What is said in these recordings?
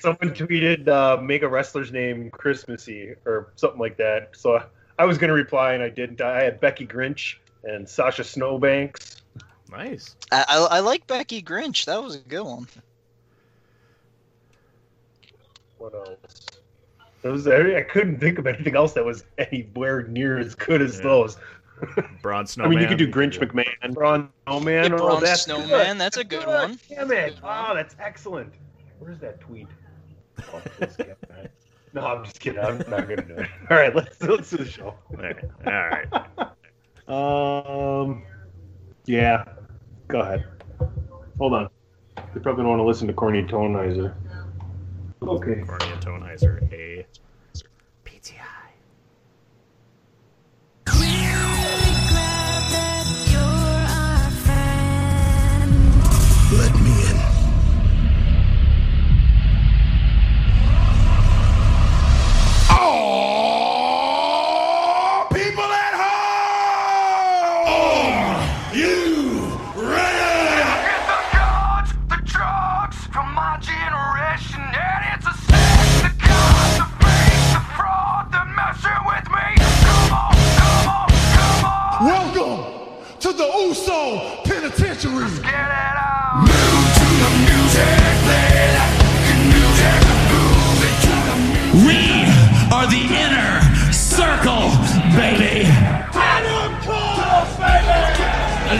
Someone tweeted, uh, "Make a wrestler's name Christmassy" or something like that. So I was gonna reply and I didn't. I had Becky Grinch and Sasha Snowbanks. Nice. I, I, I like Becky Grinch. That was a good one. What else? Those I, I couldn't think of anything else that was anywhere near as good as Yeah. those. Braun Snowman. I mean, you could do Grinch McMahon, Braun Snowman. Yeah, oh, Braun that's Snowman, good. that's a good one. Damn it! Oh, that's excellent. Where's that tweet? Oh, please get that. No, I'm just kidding. I'm not gonna do it. All right, let's let's do the show. All right. Um, yeah. Go ahead. Hold on. You probably don't want to listen to Corny Tonizer. Okay. Corny Toneizer, a PTI. Let me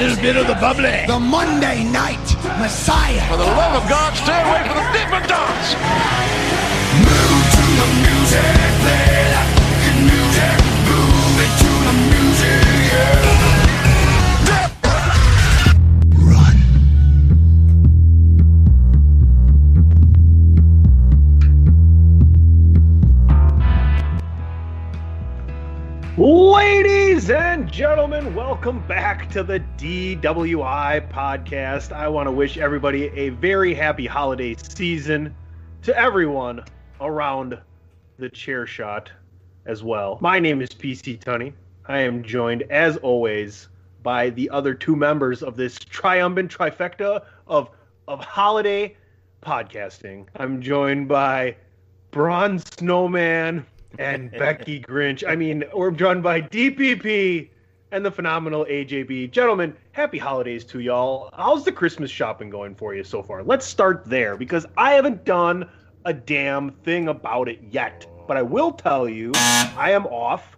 little bit of the bubbly. The Monday night Messiah. For the love of God, stay away from the different dots. Move to the music, play that music, move it to the music, yeah. Run. Ladies and gentlemen, welcome back to the DWI podcast. I want to wish everybody a very happy holiday season to everyone around the chair shot as well. My name is PC Tunney. I am joined, as always, by the other two members of this triumphant trifecta of, of holiday podcasting. I'm joined by Braun Snowman and Becky Grinch. I mean, we're joined by DPP and the phenomenal AJB. Gentlemen, happy holidays to y'all. How's the Christmas shopping going for you so far? Let's start there because I haven't done a damn thing about it yet. But I will tell you, I am off.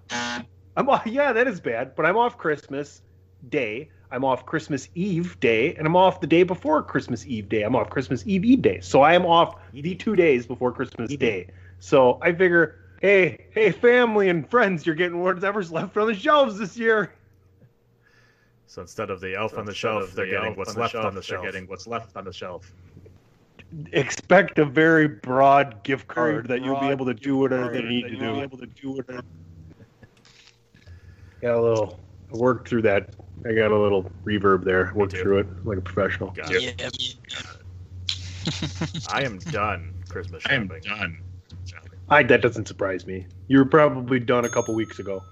I'm off. Yeah, that is bad, but I'm off Christmas Day. I'm off Christmas Eve Day, and I'm off the day before Christmas Eve Day. I'm off Christmas Eve Eve Day. So I am off the two days before Christmas Day. So I figure, hey, hey, family and friends, you're getting whatever's left on the shelves this year. So instead of the elf on the shelf, they're getting what's left on the shelf. They're getting what's left on the shelf. Expect a very broad gift card that you'll be able to do whatever they need to do. Able to do whatever. Got a little I worked through that. I got a little reverb there. Worked through it like a professional. Got Yeah. it. I am done Christmas shopping. I am done. I that doesn't surprise me. You were probably done a couple weeks ago.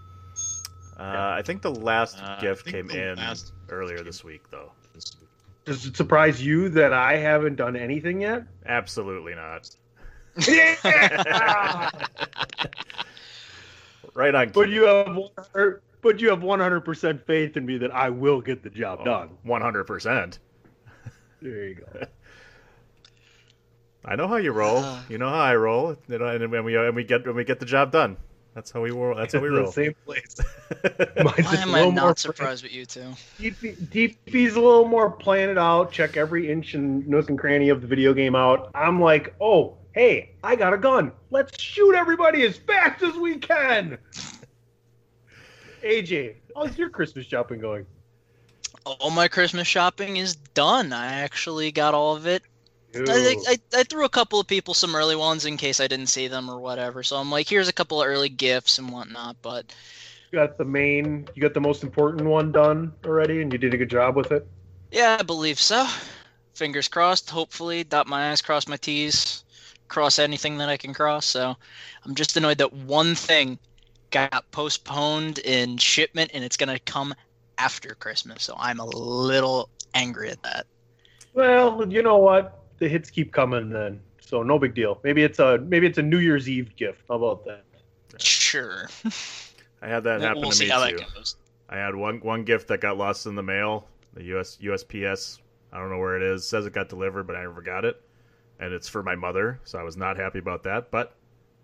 Uh, I think the last Uh, gift came in last earlier gift this week, though. Does it surprise you that I haven't done anything yet? Absolutely not. Yeah! right on. but you have but you have 100% faith in me that I will get the job done. One hundred percent. There you go. I know how you roll. Uh. you know how I roll. You know, and when we and we get when we get the job done. That's how we roll. That's how we roll. Same place. Mine's Why am a I little not surprised with you two? DP, DP's a little more plan it out, check every inch and nook and cranny of the video game out. I'm like, oh, hey, I got a gun. Let's shoot everybody as fast as we can. AJ, how's your Christmas shopping going? All my Christmas shopping is done. I actually got all of it. I, I, I threw a couple of people some early ones in case I didn't see them or whatever. So I'm like, here's a couple of early gifts and whatnot. But You got the main, you got the most important one done already, and you did a good job with it. yeah, I believe so. Fingers crossed. Hopefully, dot my i's, cross my t's, cross anything that I can cross. So I'm just annoyed that one thing got postponed in shipment and it's gonna come after Christmas. So I'm a little angry at that. Well, you know what? The hits keep coming then, so no big deal. Maybe it's a maybe it's a New Year's Eve gift. How about that? Sure. I had that We'll, happen we'll to see me how too. that goes. I had one one gift that got lost in the mail. The US USPS. I don't know where it is. Says it got delivered, but I never got it. And it's for my mother, so I was not happy about that. But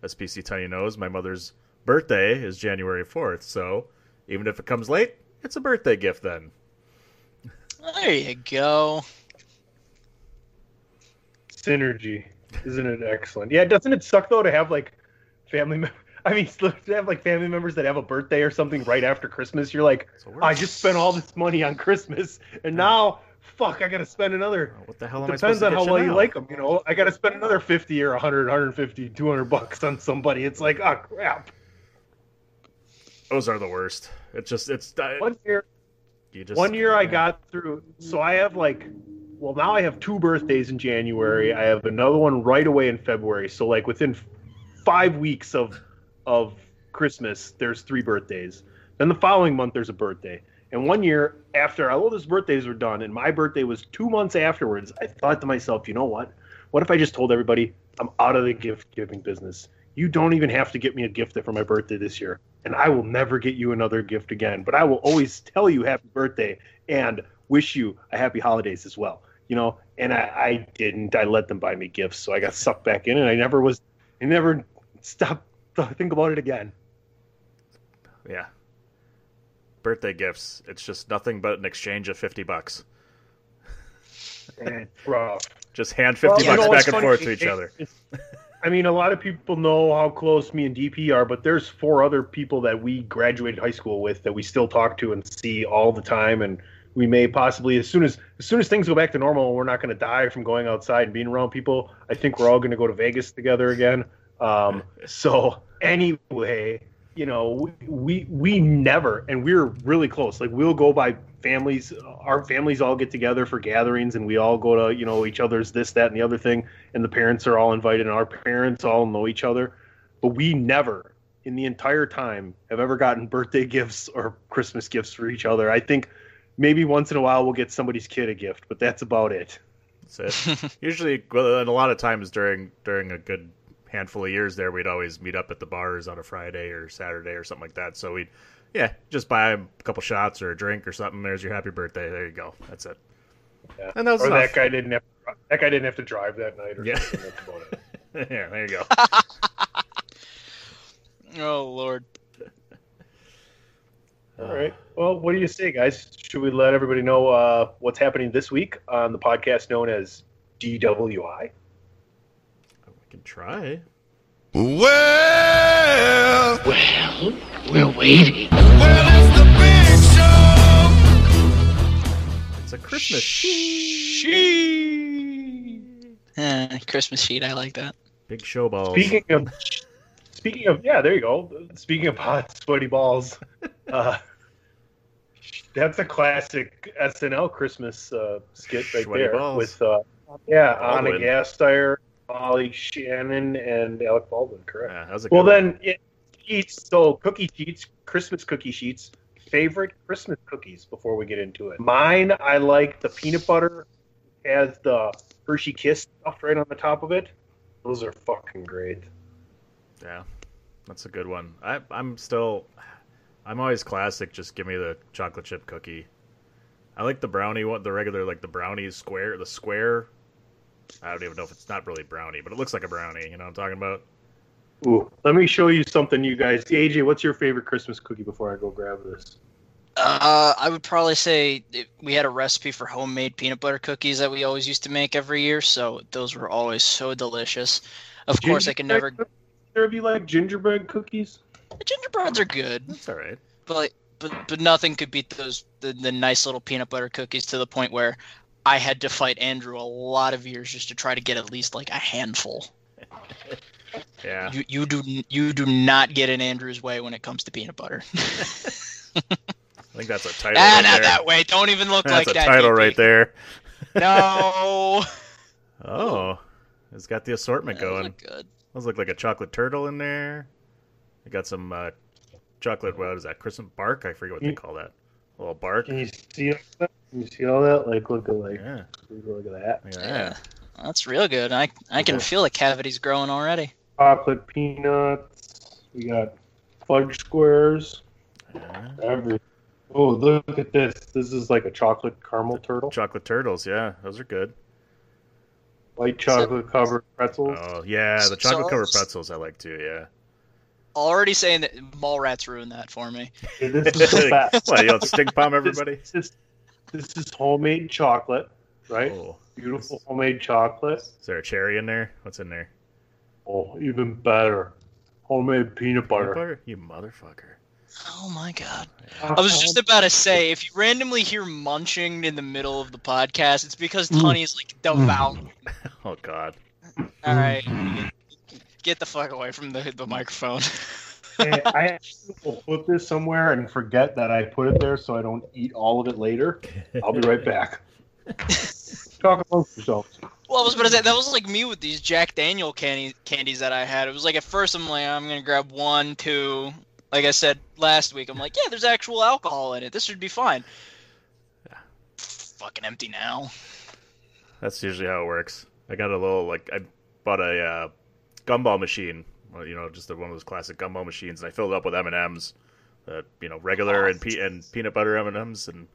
as PC Tiny knows, my mother's birthday is January fourth. So even if it comes late, it's a birthday gift then. There you go. Synergy, isn't it excellent? Yeah, doesn't it suck though to have like family? Mem- I mean, to have like family members that have a birthday or something right after Christmas. You're like, So I just spent all this money on Christmas, and now, fuck, I gotta spend another. Oh, What the hell am I Depends supposed to on how well you like them, you know. I gotta spend another 50 or 100, 150, 200 bucks on somebody. It's like, oh crap. Those are the worst. It's just it's One year, you just one year I got through. So I have like, well, now I have two birthdays in January. I have another one right away in February. So like within five weeks of of Christmas, there's three birthdays. Then the following month, there's a birthday. And one year after all of those birthdays were done, and my birthday was two months afterwards, I thought to myself, you know what? What if I just told everybody I'm out of the gift giving business? You don't even have to get me a gift for my birthday this year, and I will never get you another gift again. But I will always tell you happy birthday and wish you a happy holidays as well. You know, and I, I didn't. I let them buy me gifts, so I got sucked back in, and I never was. I never stopped to think about it again. yeah. Birthday gifts. It's just nothing but an exchange of fifty bucks. And it's rough. Just hand fifty Well, you bucks know back and funny? forth to It- each other. it's- I mean, a lot of people know how close me and DP are, but there's four other people that we graduated high school with that we still talk to and see all the time, and we may possibly, as soon as as soon as things go back to normal, we're not going to die from going outside and being around people. I think we're all going to go to Vegas together again. Um, so anyway, you know, we, we we never, and we're really close. Like we'll go by families. Our families all get together for gatherings, and we all go to you know each other's this, that, and the other thing. And the parents are all invited, and our parents all know each other. But we never, in the entire time, have ever gotten birthday gifts or Christmas gifts for each other. I think maybe once in a while we'll get somebody's kid a gift, but that's about it. That's it. Usually, well, and a lot of times during during a good handful of years there, we'd always meet up at the bars on a Friday or Saturday or something like that. So we'd, yeah, just buy a couple shots or a drink or something. There's your happy birthday. There you go. That's it. Yeah. And that was or enough. that guy didn't have that guy didn't have to drive that night. Or Yeah. something. That's about it. yeah, there you go. Oh Lord. All right. Well, what do you say, guys? Should we let everybody know uh, what's happening this week on the podcast known as DWI? We can try. Well, Well, we're waiting. well, it's the big show. It's a Christmas sheet. sheet. Eh, Christmas sheet. I like that. big show balls. Speaking of, speaking of, yeah, there you go. Speaking of hot, sweaty balls, uh, that's a classic SNL Christmas uh, skit right Sweaty there balls. with, uh, yeah, Baldwin. Gasteyer, Molly Shannon and Alec Baldwin, correct? Yeah, that was a Well, one. then, it, sheets, so cookie sheets, Christmas cookie sheets. Favorite Christmas cookies before we get into it. Mine, I like the peanut butter. Has the Hershey Kiss stuff right on the top of it. Those are fucking great. Yeah, that's a good one. I, I'm still, I'm always classic. Just give me the chocolate chip cookie. I like the brownie one, the regular like the brownie square, the square. I don't even know if it's not really brownie, but it looks like a brownie. You know what I'm talking about? Ooh, let me show you something, you guys. AJ, what's your favorite Christmas cookie before I go grab this? Uh, I would probably say we had a recipe for homemade peanut butter cookies that we always used to make every year, so those were always so delicious. Of course, I can never. Gingerbread cookies? Either of you like gingerbread cookies? Gingerbreads are good, That's all right. but but but nothing could beat those the, the nice little peanut butter cookies to the point where I had to fight Andrew a lot of years just to try to get at least like a handful. Yeah, You you do you do not get in Andrew's way when it comes to peanut butter. I think that's a title. ah, right not there. that way. Don't even look That's like a title DP. right there. No. Oh, it's got the assortment Those going. good. Those look like a chocolate turtle in there. I got some uh, chocolate. What is that? Christmas bark? I forget what they Mm. call that. A little bark. Can you see all that? Can you see all that? Like, look at like, Yeah, look at that. look at Yeah. That's real good. I I can Yeah. feel the cavities growing already. Chocolate peanuts. We got fudge squares. Yeah. Every. Oh, look at this. This is like a chocolate caramel turtle. Chocolate turtles. Yeah, those are good. White chocolate covered pretzels. Oh yeah, the So- chocolate covered so- pretzels I like too. Yeah. Already saying that Mallrats ruined that for me. Okay, this is the best. what, you don't stink palm everybody? This, this, this is homemade chocolate, right? Oh, Beautiful homemade chocolate. is there a cherry in there? What's in there? Oh, even better. Homemade peanut butter. Peanut butter? You motherfucker. Oh my god. I was just about to say, if you randomly hear munching in the middle of the podcast, it's because mm. Tony is like devout. Oh God. All right, get the fuck away from the the microphone. And I actually will put this somewhere and forget that I put it there so I don't eat all of it later. I'll be right back. Talk amongst yourselves. Well, I was about to say that was like me with these Jack Daniel candy candies that I had. It was like at first I'm like I'm gonna grab one, two. Like I said last week, I'm like, yeah, there's actual alcohol in it. This should be fine. Yeah. Fucking empty now. That's usually how it works. I got a little like I bought a uh, gumball machine. You know, just one of those classic gumball machines, and I filled it up with M and M's. Uh, you know, regular and pe- and peanut butter M and M's, and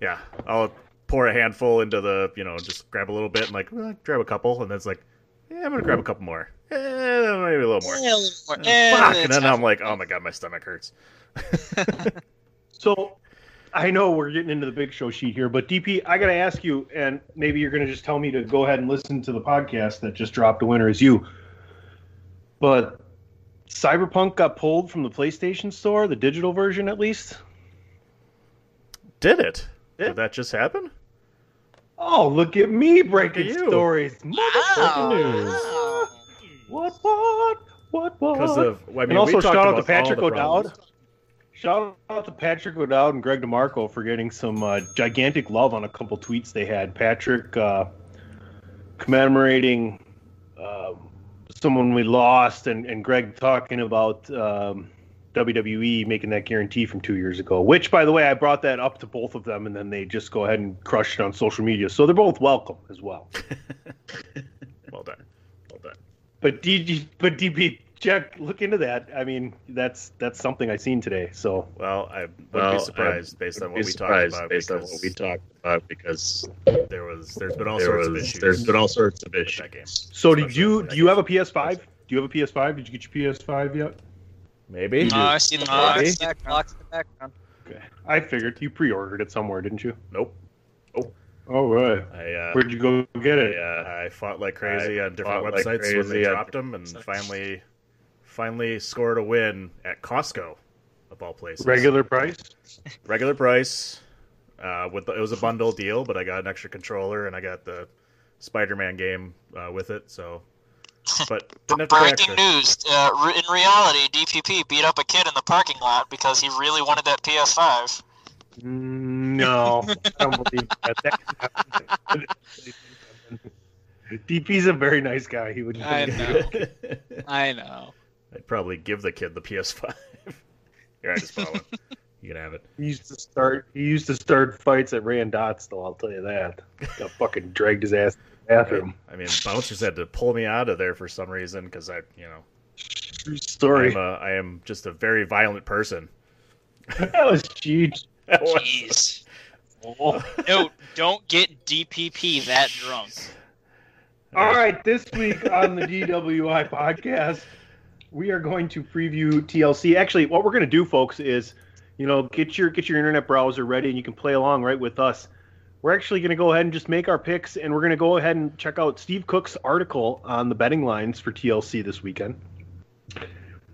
yeah, I'll pour a handful into the you know, just grab a little bit and like eh, grab a couple, and then it's like, yeah, I'm gonna grab a couple more, eh, maybe a little more. Eh, a little more. Eh, Fuck, and then I'm like, oh my god, my stomach hurts. So I know we're getting into the big show sheet here, but DP, I got to ask you, and maybe you're going to just tell me to go ahead and listen to the podcast that just dropped. The winner is you. But Cyberpunk got pulled from the PlayStation Store, the digital version at least. Did it? Yeah. Did that just happen? Oh, look at me breaking you. stories. Motherfucking news. Wow. What, what, what, what? Because of I mean, and also we shout out about to Patrick O'Dowd. Shout out to Patrick O'Dowd and Greg DeMarco for getting some uh, gigantic love on a couple tweets they had. Patrick uh, commemorating uh, someone we lost, and, and Greg talking about um, WWE making that guarantee from two years ago. Which, by the way, I brought that up to both of them, and then they just go ahead and crushed it on social media. So they're both welcome as well. Well done. Well done. But DG, but DP, Jack, look into that. I mean, that's that's something I seen today. So Well, I wouldn't Well, be surprised based on what be we talked surprised about based on because what we talked about because there was there's been all there sorts was of issues. there's been all sorts of issues. that game. So did you do you have a. PS5? Do you have a PS5? Did you get your PS5 yet? Maybe. Oh, I see the Uh, box, back, box in the background. Okay. I figured you pre-ordered it somewhere, didn't you? Nope. Oh. All right. I uh, Where'd you go get it? I fought like crazy I on different fought like websites when they crazy dropped them, and different finally, finally scored a win at Costco, of all places. Regular price? regular price. Uh, with the, it was a bundle deal, but I got an extra controller and I got the Spider-Man game uh, with it. So, but didn't have to Breaking extra. news: uh, re- In reality, DPP beat up a kid in the parking lot because he really wanted that PS5. Mm, No, I don't believe that. that can. DP's a very nice guy. He would. I know. I know. I'd probably give the kid the PS5. Here, I just bought one. You can have it. He used to start. He used to start fights at Rand Dots, though. I'll tell you that. Got fucking dragged his ass to the bathroom. I mean, bouncers had to pull me out of there for some reason because I, you know, True story. I'm a, I am just a very violent person. that was huge. Jeez. No, don't get DPP that drunk. All right, this week on the DWI podcast, we are going to preview TLC. Actually, what we're going to do, folks, is you know get your get your internet browser ready, and you can play along right with us. We're actually going to go ahead and just make our picks, and we're going to go ahead and check out Steve Cook's article on the betting lines for TLC this weekend.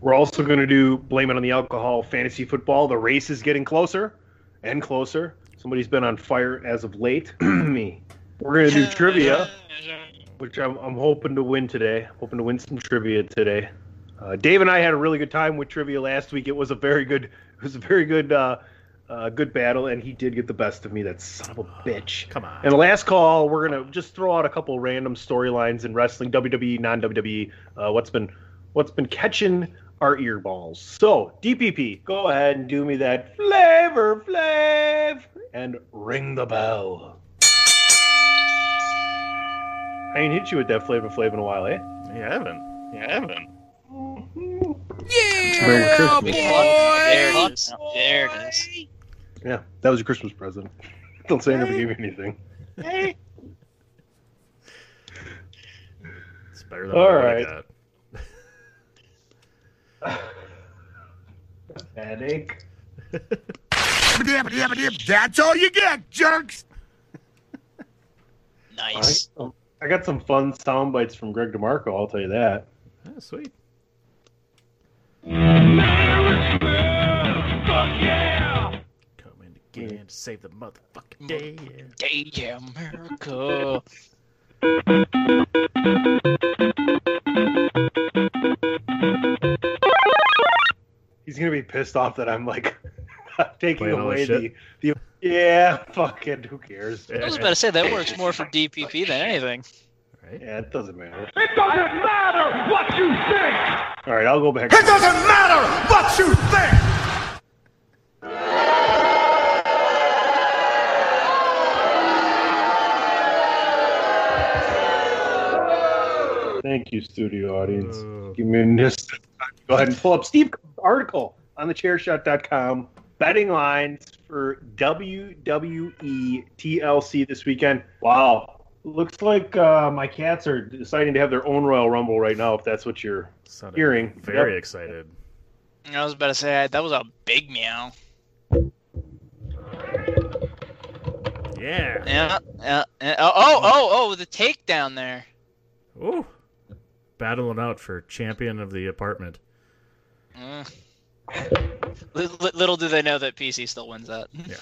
We're also going to do blame it on the alcohol, fantasy football. The race is getting closer and closer. Somebody's been on fire as of late. Me. We're going to do trivia which I'm, I'm hoping to win today. Hoping to win some trivia today. Uh, Dave and I had a really good time with trivia last week. It was a very good, it was a very good, uh, uh, good battle, and he did get the best of me. That son of a bitch. Come on. And the last call, we're gonna just throw out a couple random storylines in wrestling, WWE, non-WWE. Uh, what's been, what's been catching our earballs. So DPP, go ahead and do me that flavor flav and ring the bell. I ain't hit you with that flavor flav in a while, eh? You haven't. You haven't. Merry Christmas. There it is. There it is. Yeah, that was your Christmas present. Don't say I never gave you anything. It's better than All what I got. Headache. That's all you get, jerks. Nice. I, um, I got some fun sound bites from Greg DeMarco, I'll tell you that. Yeah, sweet. To save the motherfucking mm, day. Day, yeah, America. He's gonna be pissed off that I'm like taking Playing away the, the Yeah, fucking who cares? I was about to say that works more for DPP than anything. Right? Yeah, it doesn't matter. It doesn't matter what you think. Alright, I'll go back. It doesn't matter what you think. Thank you, studio audience. Uh, Give me an instant Go ahead and pull up Steve Cook's article on the thechairshot.com. Betting lines for WWE TLC this weekend. Wow. Looks like uh, my cats are deciding to have their own Royal Rumble right now, if that's what you're sounded hearing. Very Yep. excited. I was about to say that was a big meow. Yeah. Yeah, yeah. yeah. Oh, oh, oh, oh, the takedown there. Ooh. Battling out for champion of the apartment. Mm. Li- li- Little do they know that PC still wins that. Yeah.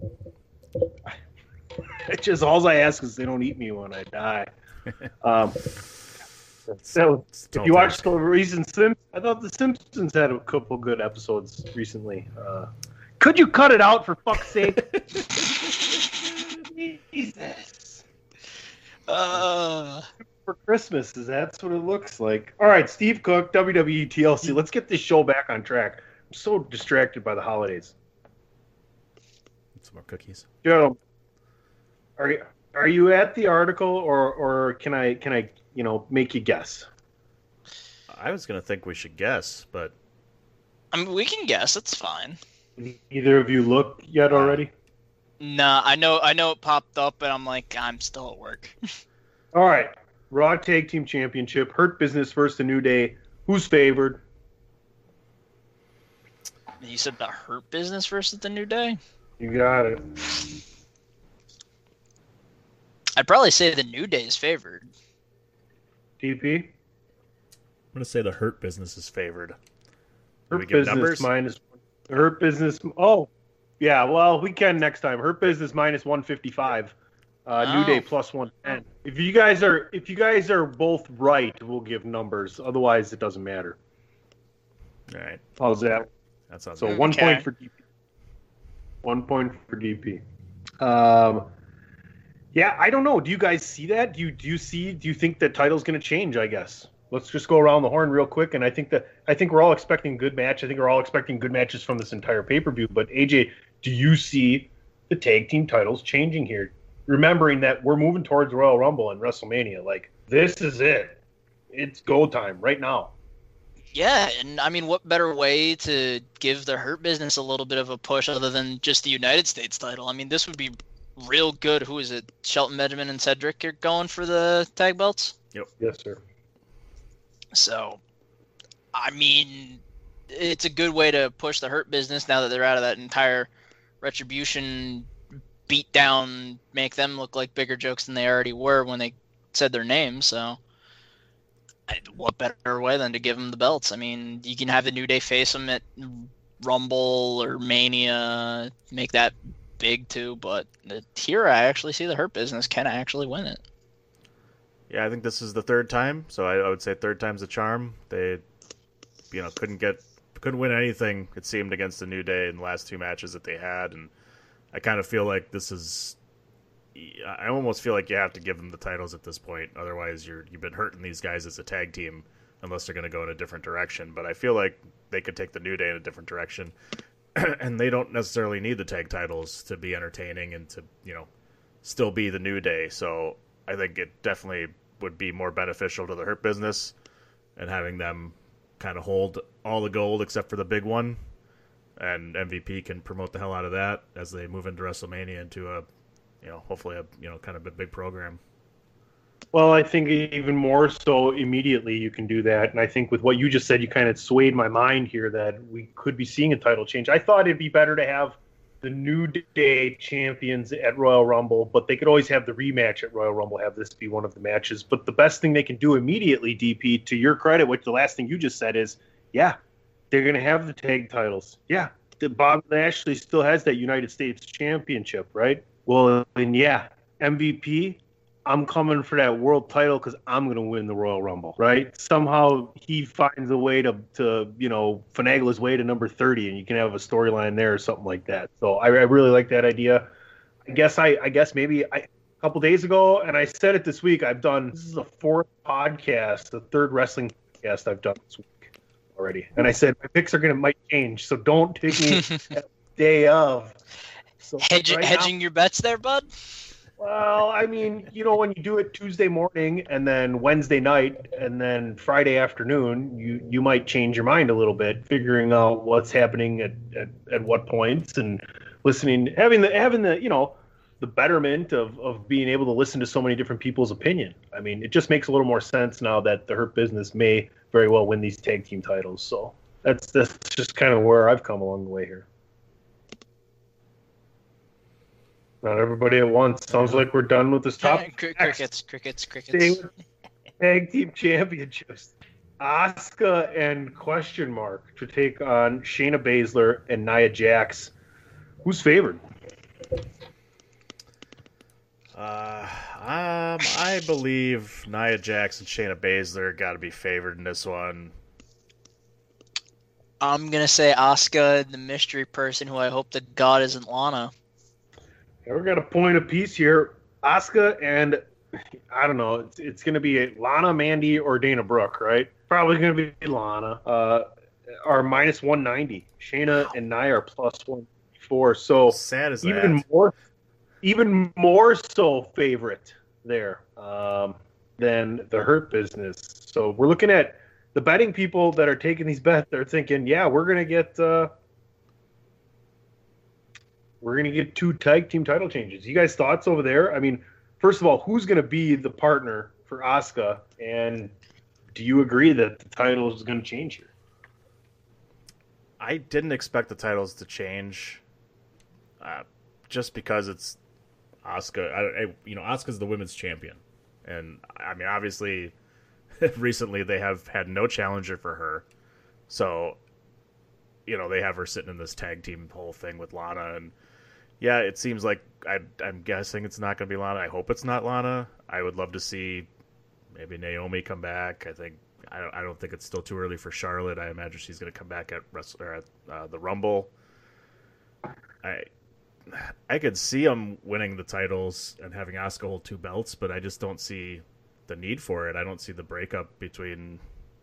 It's just all I ask is they don't eat me when I die. Um, so if you watched the recent Simpsons, I thought the Simpsons had a couple good episodes recently. Uh, could you cut it out for fuck's sake? Jesus. Uh, For Christmas, is that's what it looks like. All right, Steve Cook, WWE TLC. Let's get this show back on track. I'm so distracted by the holidays. Some more cookies. Joe, are you are you at the article, or or can I can I you know make you guess? I was gonna think we should guess, but I mean, we can guess. It's fine. Either of you look yet uh, already? Nah, I know, I know it popped up, but I'm like, I'm still at work. All right. Raw Tag Team Championship, Hurt Business versus the New Day. Who's favored? You said the Hurt Business versus the New Day? You got it. I'd probably say the New Day is favored. DP? I'm going to say the Hurt Business is favored. Hurt Business minus Hurt Business. Oh, yeah. Well, we can next time. Hurt Business minus 155. Uh. New Day oh. plus one ten. If you guys are if you guys are both right, we'll give numbers. Otherwise, it doesn't matter. All right. How's that? That's so one point for DP. One point for DP. Um, yeah, I don't know. Do you guys see that? Do you do you see? Do you think the title's going to change? I guess. Let's just go around the horn real quick, and I think that I think we're all expecting good match. I think we're all expecting good matches from this entire pay per view. But AJ, do you see the tag team titles changing here? Remembering that we're moving towards Royal Rumble and WrestleMania, like this is it. It's go time right now. Yeah, and I mean, what better way to give the Hurt Business a little bit of a push other than just the United States title? I mean, this would be real good. Who is it? Shelton Benjamin and Cedric are going for the tag belts. Yep. Yes, sir. So, I mean, it's a good way to push the Hurt Business now that they're out of that entire retribution beat down, make them look like bigger jokes than they already were when they said their names. So, what better way than to give them the belts? I mean, you can have the New Day face them at Rumble or Mania, make that big too. But here, I actually see the Hurt Business can I actually win it. Yeah, I think this is the third time, so I, I would say third time's a charm. They, you know, couldn't get couldn't win anything. It seemed against the New Day in the last two matches that they had, and I kind of feel like this is. I almost feel like you have to give them the titles at this point. Otherwise, you're you've been hurting these guys as a tag team unless they're going to go in a different direction. But I feel like they could take the New Day in a different direction, and they don't necessarily need the tag titles to be entertaining and to you know still be the New Day. So I think it definitely would be more beneficial to the Hurt business and having them kind of hold all the gold except for the big one. And MVP can promote the hell out of that as they move into WrestleMania into a, you know, hopefully a you know kind of a big program. Well, I think even more so immediately you can do that. And I think with what you just said, you kind of swayed my mind here that we could be seeing a title change. I thought it'd be better to have the New Day champions at Royal Rumble, but they could always have the rematch at Royal Rumble, have this be one of the matches. But the best thing they can do immediately, DP, to your credit, which the last thing you just said is, yeah, they're going to have the tag titles. Yeah, Bob Lashley still has that United States Championship, right? Well, and yeah, MVP, I'm coming for that world title because I'm going to win the Royal Rumble, right? Somehow he finds a way to, to you know, finagle his way to number 30, and you can have a storyline there or something like that. So I, I really like that idea. I guess I, I guess maybe I, a couple days ago, and I said it this week. I've done this is the fourth podcast, the third wrestling podcast I've done this week already, and I said my picks are going to might change, so don't take me day of. So Hedge, right now- hedging your bets there, bud. well, I mean, you know, when you do it Tuesday morning and then Wednesday night and then Friday afternoon, you you might change your mind a little bit, figuring out what's happening at, at, at what points and listening, having the having the you know the betterment of, of being able to listen to so many different people's opinion. I mean, it just makes a little more sense now that the Hurt Business may very well win these tag team titles. So that's that's just kind of where I've come along the way here. Not everybody at once. Sounds like we're done with this topic. Cri- crickets, crickets, crickets. tag team championships. Asuka and question mark to take on Shayna Baszler and Nia Jax. Who's favored? Uh, um, I believe Nia Jax and Shayna Baszler got to be favored in this one. I'm gonna say Asuka, the mystery person, who I hope to God isn't Lana. Yeah, we're gonna point a piece here. Asuka and I don't know. It's, it's going to be Lana, Mandy, or Dana Brooke, right? Probably going to be Lana. Uh, are minus 190. Shayna and Nia are plus one four. So Sad as even that. more, even more so favorite there um, than the Hurt Business. So we're looking at the betting people that are taking these bets. They're thinking, yeah, we're gonna get uh, we're gonna get two tag team title changes. You guys thoughts over there? I mean, first of all, who's gonna be the partner for Asuka, and do you agree that the title is gonna change here? I didn't expect the titles to change, uh, just because it's Asuka. I, I, you know, Asuka's the women's champion, and I mean, obviously, recently they have had no challenger for her, so you know they have her sitting in this tag team whole thing with Lana, and yeah, it seems like I, I'm guessing it's not going to be Lana. I hope it's not Lana. I would love to see maybe Naomi come back. I think I don't, I don't think it's still too early for Charlotte. I imagine she's going to come back at at uh, the Rumble. I I could see them winning the titles and having Asuka hold two belts, but I just don't see the need for it. I don't see the breakup between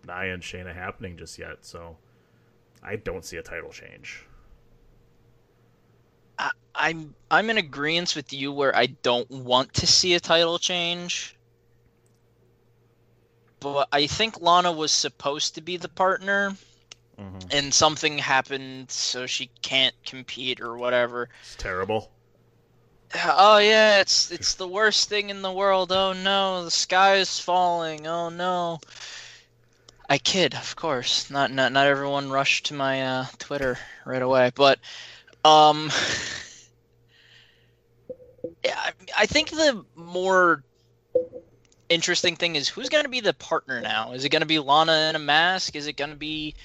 Nia and Shayna happening just yet, so I don't see a title change. I, I'm I'm in agreement with you where I don't want to see a title change. But I think Lana was supposed to be the partner, and something happened, so she can't compete or whatever. It's terrible. Oh yeah, it's it's the worst thing in the world. Oh no, the sky is falling. Oh no. I kid, of course. Not not not everyone rushed to my uh, Twitter right away, but um, yeah, I, I think the more interesting thing is who's going to be the partner now. Is it going to be Lana in a mask? Is it going to be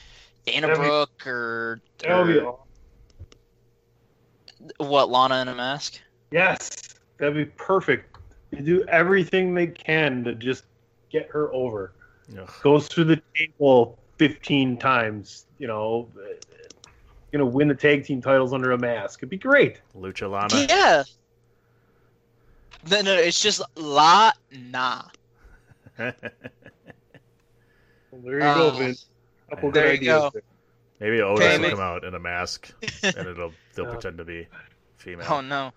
Dana That'd be- Brooke or, be or what? Lana in a mask? Yes, that'd be perfect. They do everything they can to just get her over. Ugh. Goes through the table 15 times, you know, gonna win the tag team titles under a mask. It'd be great. Lucha Lana. Yeah. No, no, uh, it's just La Na. Well, there you go, Oh. Vince. Couple There good you ideas. go. there. Maybe Otis Okay, will make- come out in a mask and it'll they'll No. pretend to be female. Oh no.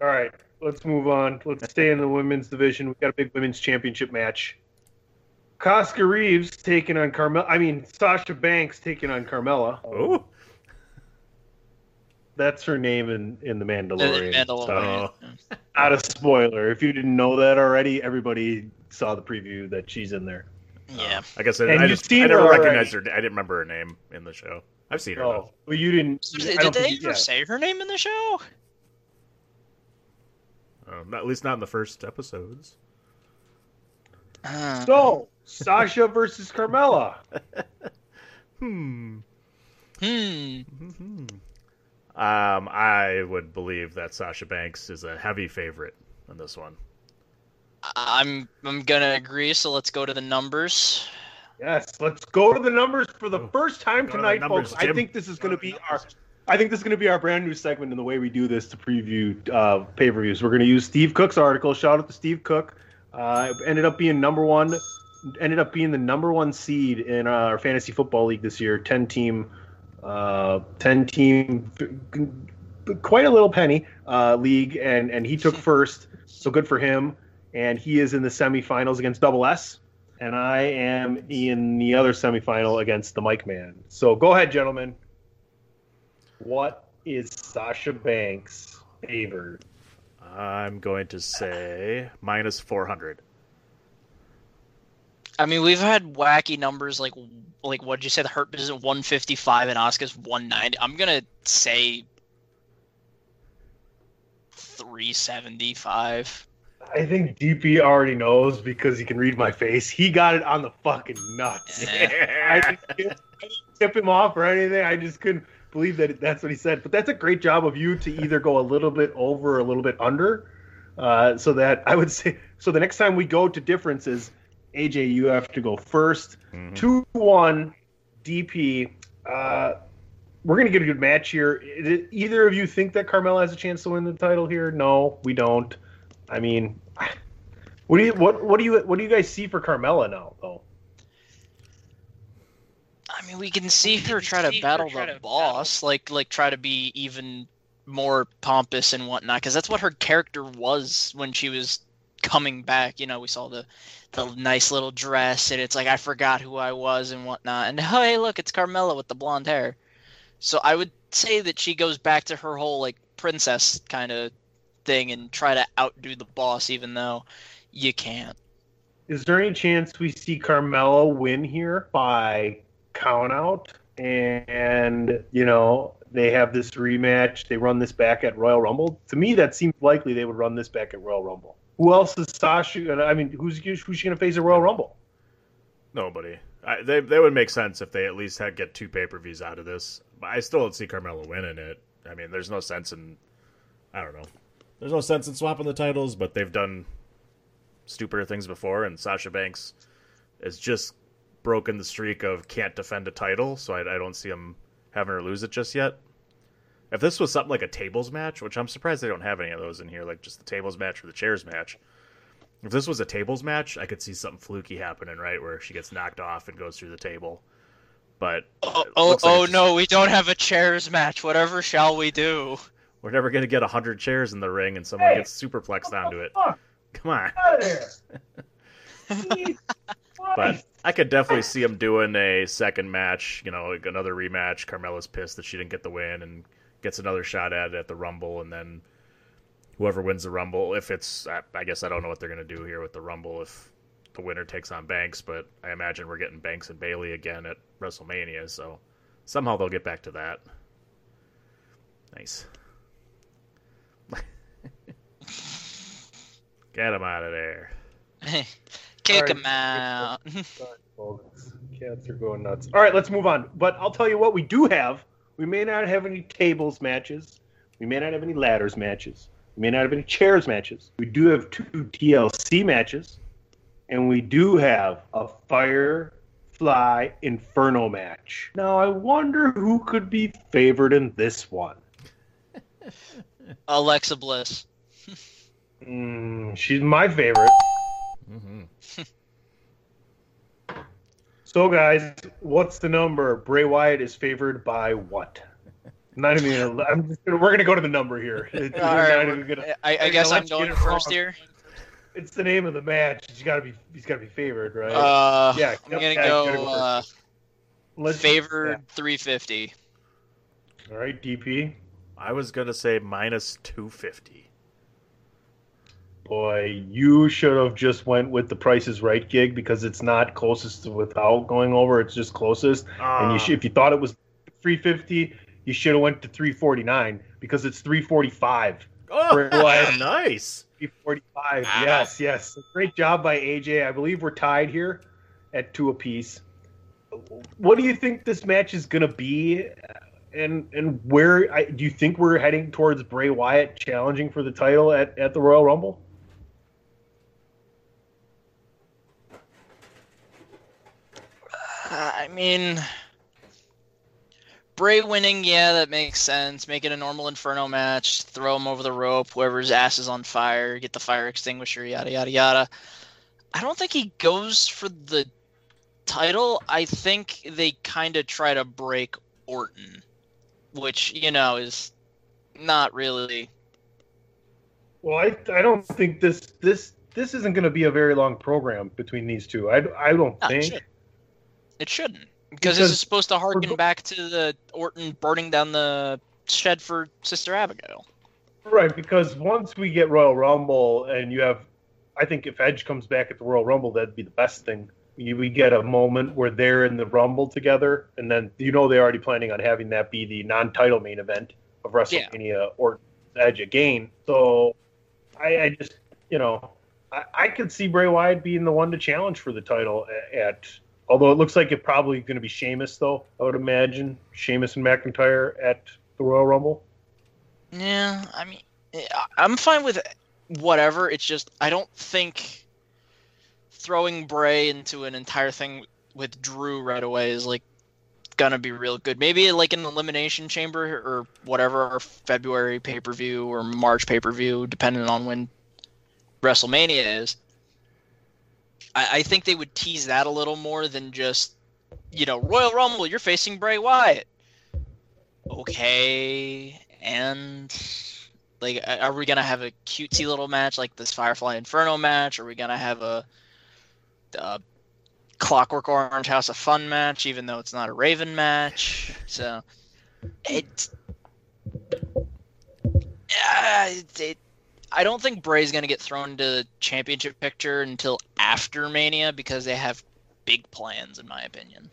All right, let's move on. Let's stay in the women's division. We've got a big women's championship match. Koska Reeves taking on Carmella. I mean, Sasha Banks taking on Carmella. Oh, That's her name in, in The The Mandalorian. Mandalorian. So, not a spoiler. If you didn't know that already, everybody saw the preview that she's in there. Yeah. I guess I, And I just I never her recognized already. her. I didn't remember her name in the show. I've seen her. Oh, though. well, you didn't. I Did, don't they ever yeah. say her name in the show? Uh, not, at least not in the first episodes. Uh, So, Sasha versus Carmella. Hmm. hmm. Um, I would believe that Sasha Banks is a heavy favorite in this one. I'm I'm gonna agree. So let's go to the numbers. Yes, let's go to the numbers for the Oh, first time go to tonight, numbers, folks. I think this is going to be our. I think this is going to be our brand new segment in the way we do this to preview uh, pay per views. We're going to use Steve Cook's article. Shout out to Steve Cook. Uh, ended up being number one. Ended up being the number one seed in our fantasy football league this year. Ten team, uh, ten team, quite a little penny uh, league, and and he took first. So good for him. And he is in the semifinals against Double S and I am in the other semifinal against the Mike Man. So go ahead, gentlemen. What is Sasha Banks favored? I'm going to say minus 400. I mean, we've had wacky numbers like like what did you say? The Hurt Business 155 and Asuka's 190. I'm gonna say 375. I think DP already knows because he can read my face. He got it on the fucking nuts. I didn't, I didn't tip him off or anything. I just couldn't believe that that's what he said. But that's a great job of you to either go a little bit over or a little bit under. Uh, so that I would say, so the next time we go to differences, AJ, you have to go 1st Mhm. 2 1 DP. Uh, we're going to get a good match here. Did either of you think that Carmella has a chance to win the title here? No, we don't. I mean, what do you what what do you what do you guys see for Carmella now though? I mean, we can see her try to battle the boss, like like try to be even more pompous and whatnot, because that's what her character was when she was coming back. You know, we saw the the nice little dress, and it's like I forgot who I was and whatnot. And hey, look, it's Carmella with the blonde hair. So I would say that she goes back to her whole like princess kind of thing and try to outdo the boss, even though you can't. Is there any chance we see Carmella win here by count out and you know they have this rematch, they run this back at Royal Rumble? To me that seems likely they would run this back at Royal Rumble. Who else is Sasha gonna I mean who's who's she gonna face at Royal Rumble? Nobody. I, they they would make sense if they at least had get two pay per views out of this. But I still don't see Carmella winning it. I mean, there's no sense in. I don't know. There's no sense in swapping the titles, but they've done stupider things before, and Sasha Banks has just broken the streak of can't defend a title, so I, I don't see him having her lose it just yet. If this was something like a tables match, which I'm surprised they don't have any of those in here, like just the tables match or the chairs match. If this was a tables match, I could see something fluky happening, right, where she gets knocked off and goes through the table. But Oh, oh, like oh it's oh, no, we don't have a chairs match. Whatever shall we do? We're never gonna get hundred chairs in the ring and someone gets superplexed onto it. Fuck Come on. out of there. But I could definitely see him doing a second match, you know, like another rematch. Carmella's pissed that she didn't get the win and gets another shot at it at the Rumble, and then whoever wins the Rumble, if it's, I, I guess I don't know what they're going to do here with the Rumble if the winner takes on Banks, but I imagine we're getting Banks and Bayley again at WrestleMania, so somehow they'll get back to that. Nice. Get him out of there. Kick Alright. him out. Folks. Cats are going nuts. All right, let's move on. But I'll tell you what we do have. We may not have any tables matches. We may not have any ladders matches. We may not have any chairs matches. We do have two TLC matches. And we do have a Firefly Inferno match. Now, I wonder who could be favored in this one. Alexa Bliss. Mm, she's my favorite. hmm So, guys, what's the number? Bray Wyatt is favored by what? Not even. Gonna, I'm just gonna, we're gonna go to the number here. It's, we're All not right, even gonna- I, I I'm guess gonna I'm let going get it first here. it's the name of the match. He's got to be. He's got to be favored, right? Uh, Yeah, I'm gonna yeah, you gotta go go uh, Let's- favored 350. All right, DP. I was going to say minus 250. Boy, you should have just went with the Price is Right gig because it's not closest to without going over. It's just closest. and you Ah. should, if you thought it was 350, you should have went to 349 because it's 345. Oh, nice. 345. Ah. Yes, yes. Great job by AJ. I believe we're tied here at two apiece. What do you think this match is going to be? And and where I, do you think we're heading towards Bray Wyatt challenging for the title at, at the Royal Rumble? Uh, I mean, Bray winning, yeah, that makes sense. Make it a normal Inferno match, throw him over the rope, whoever's ass is on fire, get the fire extinguisher, yada, yada, yada. I don't think he goes for the title. I think they kind of try to break Orton, which, you know, is not really. Well, I, I don't think this this this isn't going to be a very long program between these two. I, I don't it, think. should. It shouldn't. Because this is supposed to harken go- back to the Orton burning down the shed for Sister Abigail. Right, because once we get Royal Rumble and you have, I think if Edge comes back at the Royal Rumble, that'd be the best thing. You, we get a moment where they're in the Rumble together, and then you know they're already planning on having that be the non-title main event of WrestleMania or Edge again. So I, I just, you know, I, I could see Bray Wyatt being the one to challenge for the title at. at although it looks like it's probably going to be Sheamus, though I would imagine Sheamus and McIntyre at the Royal Rumble. Yeah, I mean, eh, I- I'm fine with whatever. It's just I don't think throwing Bray into an entire thing with Drew right away is like gonna be real good. Maybe like an elimination chamber or whatever, or February pay per view or March pay per view, depending on when WrestleMania is. I, I think they would tease that a little more than just, you know, Royal Rumble. You're facing Bray Wyatt. Okay, and like, are we gonna have a cutesy little match like this Firefly Inferno match? Are we gonna have a, a Clockwork Orange House of Fun match, even though it's not a Raven match? So, it, it, it I don't think Bray's gonna get thrown into the championship picture until after Mania because they have big plans, in my opinion.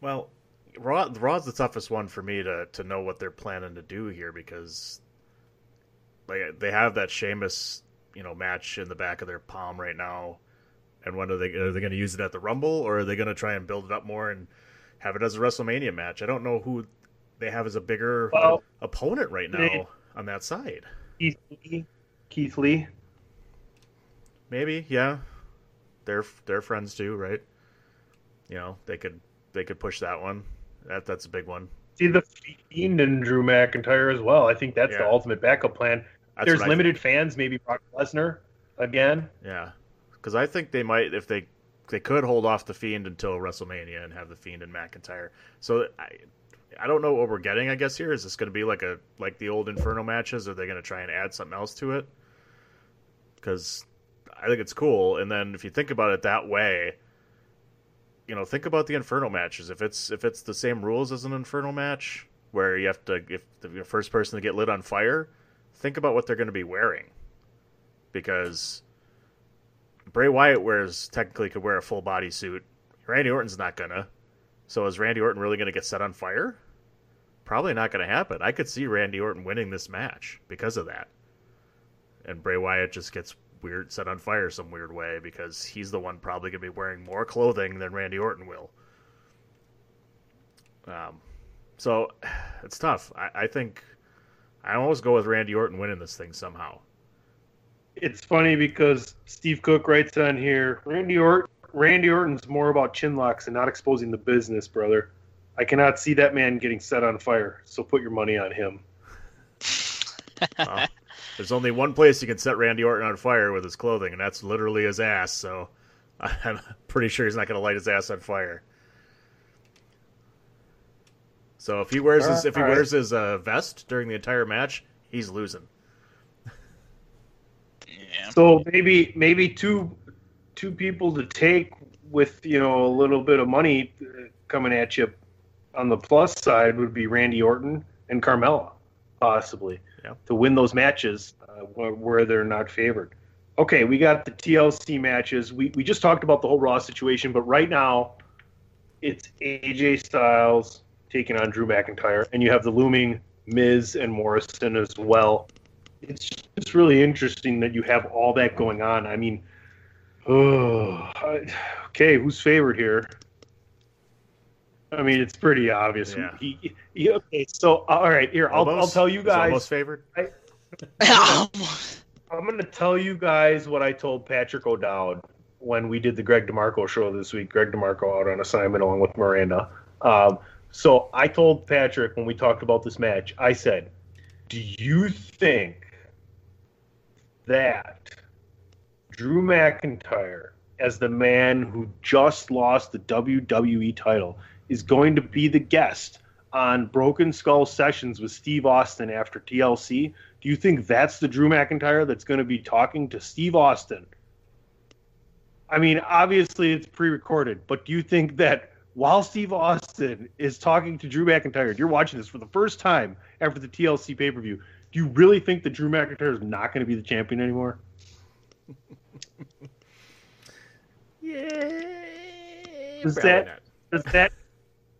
Well, Raw Raw's the toughest one for me to to know what they're planning to do here because like they have that Sheamus, you know, match in the back of their palm right now. And when are they are they going to use it at the Rumble or are they going to try and build it up more and have it as a WrestleMania match? I don't know who they have as a bigger Well, opponent right now they- on that side. Keith Lee. Keith Lee. Maybe, yeah. They're they're friends too, right? You know, they could they could push that one. That that's a big one. see the Fiend and Drew McIntyre as well. I think that's the ultimate backup plan. That's There's what I limited fans, maybe Brock Lesnar again. Yeah, because I think they might if they they could hold off the Fiend until WrestleMania and have the Fiend and McIntyre. So I I don't know what we're getting. I guess here is this going to be like a like the old Inferno matches? Are they going to try and add something else to it? Because I think it's cool. And then if you think about it that way, you know, think about the Inferno matches. If it's if it's the same rules as an Inferno match, where you have to if the first person to get lit on fire, think about what they're going to be wearing, because Bray Wyatt wears technically could wear a full body suit. Randy Orton's not gonna. So is Randy Orton really gonna get set on fire? Probably not gonna happen. I could see Randy Orton winning this match because of that. And Bray Wyatt just gets weird set on fire some weird way because he's the one probably gonna be wearing more clothing than Randy Orton will. Um, so it's tough. I, I think I always go with Randy Orton winning this thing somehow. It's funny because Steve Cook writes on here, Randy Orton, Randy Orton's more about chin locks and not exposing the business, brother. I cannot see that man getting set on fire, so put your money on him. Well, there's only one place you can set Randy Orton on fire with his clothing, and that's literally his ass. So I'm pretty sure he's not going to light his ass on fire. So if he wears his if he All right. wears his uh, vest during the entire match, he's losing. Yeah. So maybe maybe two two people to take with you know a little bit of money uh, coming at you on the plus side would be Randy Orton and Carmella, possibly Yeah. to win those matches uh, where, where they're not favored. Okay, we got the TLC matches. We we just talked about the whole Raw situation, but right now it's AJ Styles taking on Drew McIntyre, and you have the looming Miz and Morrison as well it's just really interesting that you have all that going on. I mean, oh, okay, who's favored here? I mean, it's pretty obvious. Yeah. He- he- okay, so all right, here I'll, I'll tell you guys. almost favored. I'm going to tell you guys what I told Patrick O'Dowd when we did the Greg DeMarco show this week. Greg DeMarco out on assignment along with Miranda. Um, so I told Patrick when we talked about this match, I said, Do you think that Drew McIntyre, as the man who just lost the WWE title, is going to be the guest on Broken Skull Sessions with Steve Austin after TLC? Do you think that's the Drew McIntyre that's going to be talking to Steve Austin? I mean, obviously it's pre-recorded, but do you think that while Steve Austin is talking to Drew McIntyre, you're watching this for the first time after the TLC pay-per-view, do you really think that Drew McIntyre is not going to be the champion anymore? Does that not. does that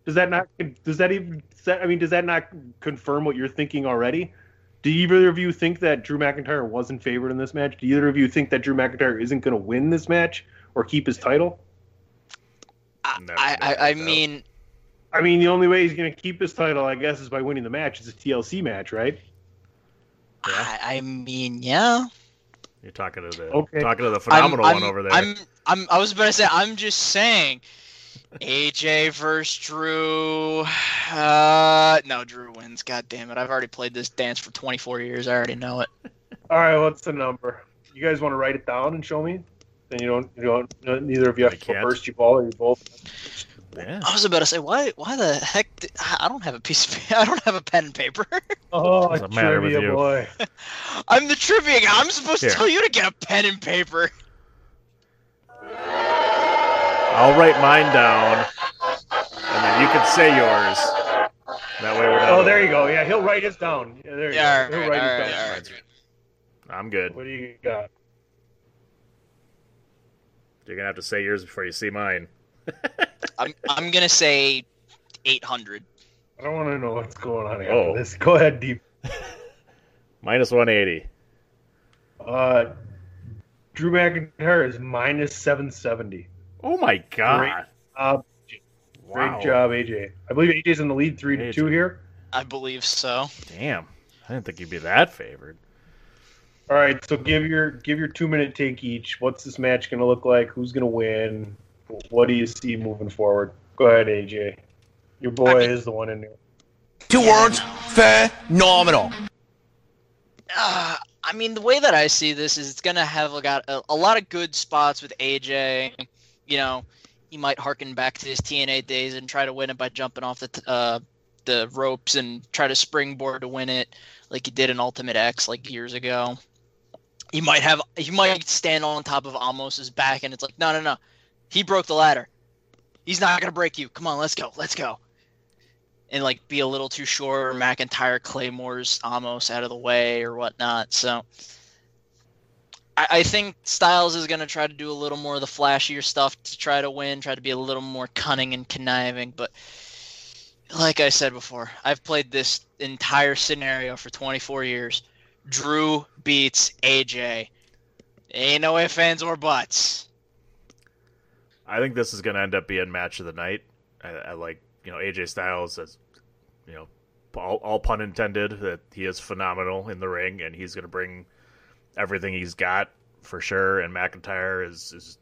does that not does that even does that, I mean does that not confirm what you're thinking already? Do either of you think that Drew McIntyre wasn't favored in this match? Do either of you think that Drew McIntyre isn't going to win this match or keep his title? I, gonna I, I mean, I mean, the only way he's going to keep his title, I guess, is by winning the match. It's a TLC match, right? I, I mean, yeah. You're talking to the Okay. talking to the I'm- phenomenal I'm, one over there. I'm, I'm, I was about to say, I'm just saying, AJ versus Drew. Uh, no, Drew wins. God damn it! I've already played this dance for 24 years. I already know it. All right, what's the number? You guys want to write it down and show me? Then you don't. You don't. Neither of you have I to go can't. first. You ball or you both. Yeah. I was about to say, why, why the heck? Did, I don't have a piece of, I don't have a pen and paper. Oh, Doesn't matter with trivia you. boy. I'm the trivia guy. I'm supposed Here. to tell you to get a pen and paper. I'll write mine down, and then you can say yours. That way we're not. Oh, there you go. Yeah, he'll write his down. Yeah, there you Yeah, go. all He'll write all his right, down. all right. I'm good. What do you got? You're gonna have to say yours before you see mine. I'm, I'm gonna say 800. I don't want to know what's going on here. Oh. this. Go ahead, deep. Minus 180. Uh, Drew McIntyre is minus seven seventy. Oh my god! Great Uh, wow. Great job, AJ. I believe AJ's in the lead three to two here. I believe so. Damn, I didn't think you'd be that favored. All right, so give your give your two minute take each. What's this match going to look like? Who's going to win? What do you see moving forward? Go ahead, AJ. Your boy I mean- is the one in there. Two words, phenomenal. Uh, I mean, the way that I see this is it's gonna have got a, a lot of good spots with AJ. You know, he might harken back to his TNA days and try to win it by jumping off the t- uh, the ropes and try to springboard to win it, like he did in Ultimate X like years ago. He might have he might stand on top of Omos's back and it's like, no, no, no, he broke the ladder. He's not gonna break you. Come on, let's go, let's go. And like be a little too short, or McIntyre claymores Omos out of the way or whatnot. So I, I think Styles is gonna try to do a little more of the flashier stuff to try to win, try to be a little more cunning and conniving. But like I said before, I've played this entire scenario for 24 years. Drew beats AJ. Ain't no ifs, ands, or buts. I think this is going to end up being match of the night. I, I like, you know, AJ Styles as, you know, all, all pun intended, that he is phenomenal in the ring and he's going to bring everything he's got for sure. And McIntyre is, is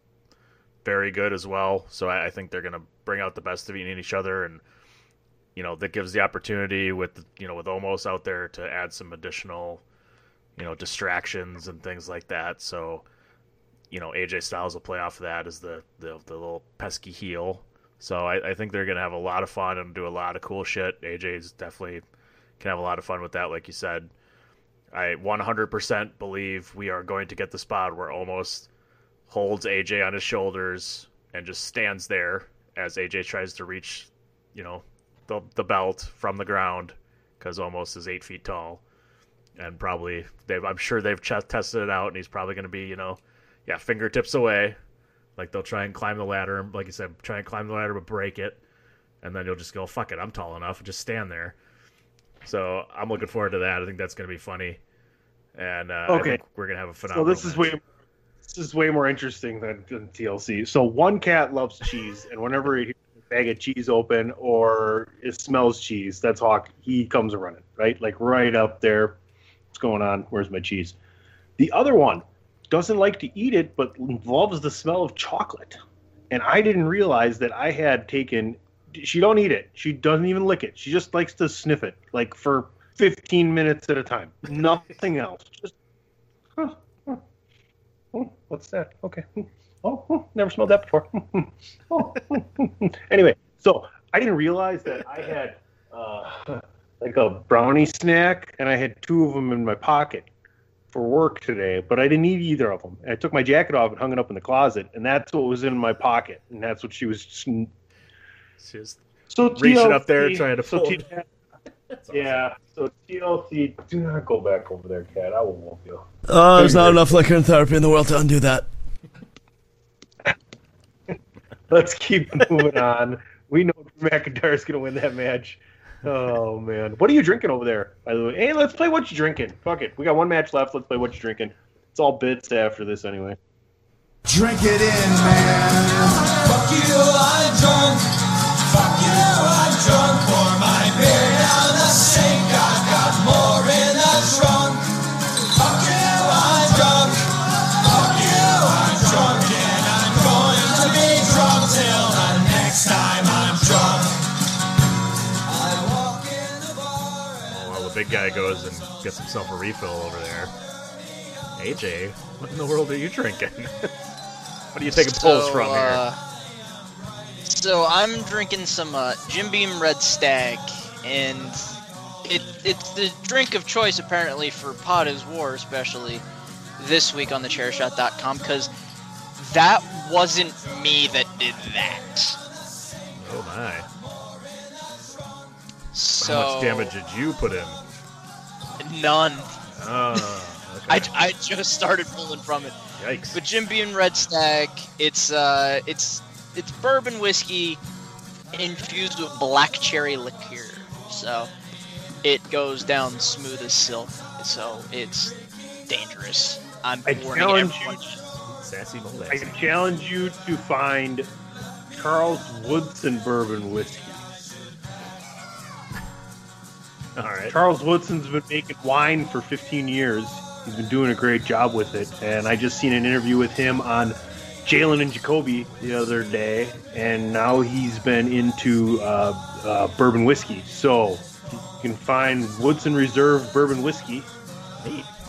very good as well. So I, I think they're going to bring out the best of each other. And, you know, that gives the opportunity with, you know, with Omos out there to add some additional, you know, distractions and things like that. So, you know, AJ Styles will play off of that as the, the, the little pesky heel. So I, I think they're to have a lot of fun and do a lot of cool shit. AJ's definitely can have a lot of fun with that, like you said. I 100% believe we are going to get the spot where Omos holds AJ on his shoulders and just stands there as AJ tries to reach, you know, the, the belt from the ground because Omos is eight feet tall. And probably, they've, I'm sure they've ch- tested it out, and he's probably going to be, you know, yeah, fingertips away. Like they'll try and climb the ladder, like you said, try and climb the ladder but break it, and then you'll just go, "Fuck it, I'm tall enough," just stand there. So I'm looking forward to that. I think that's going to be funny, and uh, I Okay. think we're going to have a phenomenal. So this is way this is way more interesting than, than TLC. So one cat loves cheese, and whenever he hears a bag of cheese open or it smells cheese, that's Hawk. He comes running, right? Like right up there. What's going on? Where's my cheese? The other one doesn't like to eat it, but loves the smell of chocolate. And I didn't realize that I had taken. She don't eat it. She doesn't even lick it. She just likes to sniff it, like for 15 minutes at a time. Nothing else. Just huh, huh. Oh, what's that? Okay. Oh, oh, never smelled that before. oh. anyway, so I didn't realize that I had uh, like a brownie snack, and I had two of them in my pocket for work today, but I didn't need either of them. I took my jacket off and hung it up in the closet, and that's what was in my pocket, and that's what she was. Just So reaching up there trying to so pull. T- yeah. So TLC, do not go back over there, cat. I will whoop you. Oh, there's not enough liquor and therapy in the world to undo that. Let's keep moving on. We know Drew McIntyre's going to win that match. Oh man, what are you drinking over there? By the way, hey, let's play what you drinking. Fuck it, we got one match left. Let's play what you drinking. It's all bits after this anyway. Drink it in, man. Fuck you, I'm drunk. Big guy goes and gets himself a refill over there. AJ, what in the world are you drinking? what are you taking pulls from here? uh, So I'm drinking some uh, Jim Beam Red Stag, and it it's the drink of choice apparently for Pod is War, especially this week on the thechairshot.com, because that wasn't me that did that. Oh my. So How much damage did you put in? None. Oh, I, okay. I just started pulling from it. Yikes. But Jim Beam Red Stag, it's uh, it's it's bourbon whiskey infused with black cherry liqueur, so it goes down smooth as silk. So it's dangerous. I'm I warning challenge everyone. Sassy I challenge you to find Charles Woodson bourbon whiskey. All right. Charles Woodson's been making wine for 15 years. He's been doing a great job with it, and I just seen an interview with him on Jalen and Jacoby the other day, and now he's been into uh, uh, bourbon whiskey. So you can find Woodson Reserve Bourbon Whiskey.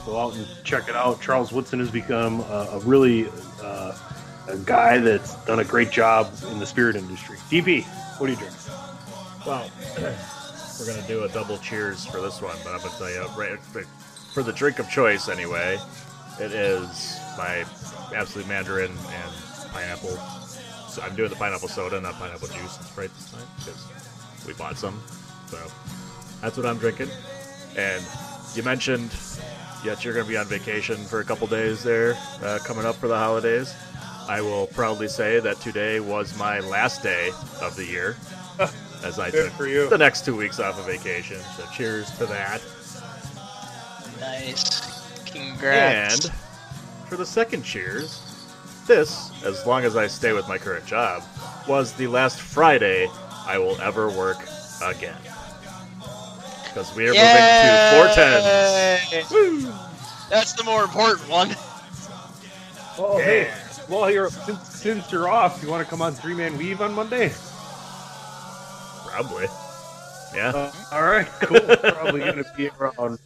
Go out and check it out. Charles Woodson has become a, a really uh, a guy that's done a great job in the spirit industry. DP, what do you drink? Well, we're gonna do a double cheers for this one, but I'm gonna tell you right for the drink of choice anyway. It is my Absolut mandarin and pineapple. So I'm doing the pineapple soda, not pineapple juice and Sprite this time because we bought some. So that's what I'm drinking. And you mentioned that you're to be on vacation for a couple days there, uh, coming up for the holidays. I will proudly say that today was my last day of the year, as I Good took for you. the next two weeks off of vacation. So cheers to that. Nice. Congrats. And for the second cheers, this, as long as I stay with my current job, was the last Friday I will ever work again. Because we are moving to 410s. Yay! That's the more important one. Oh, hey, well, you're since, since you're off, you want to come on Three Man Weave on Monday? Probably. Yeah. Uh, all right, cool. probably gonna be around,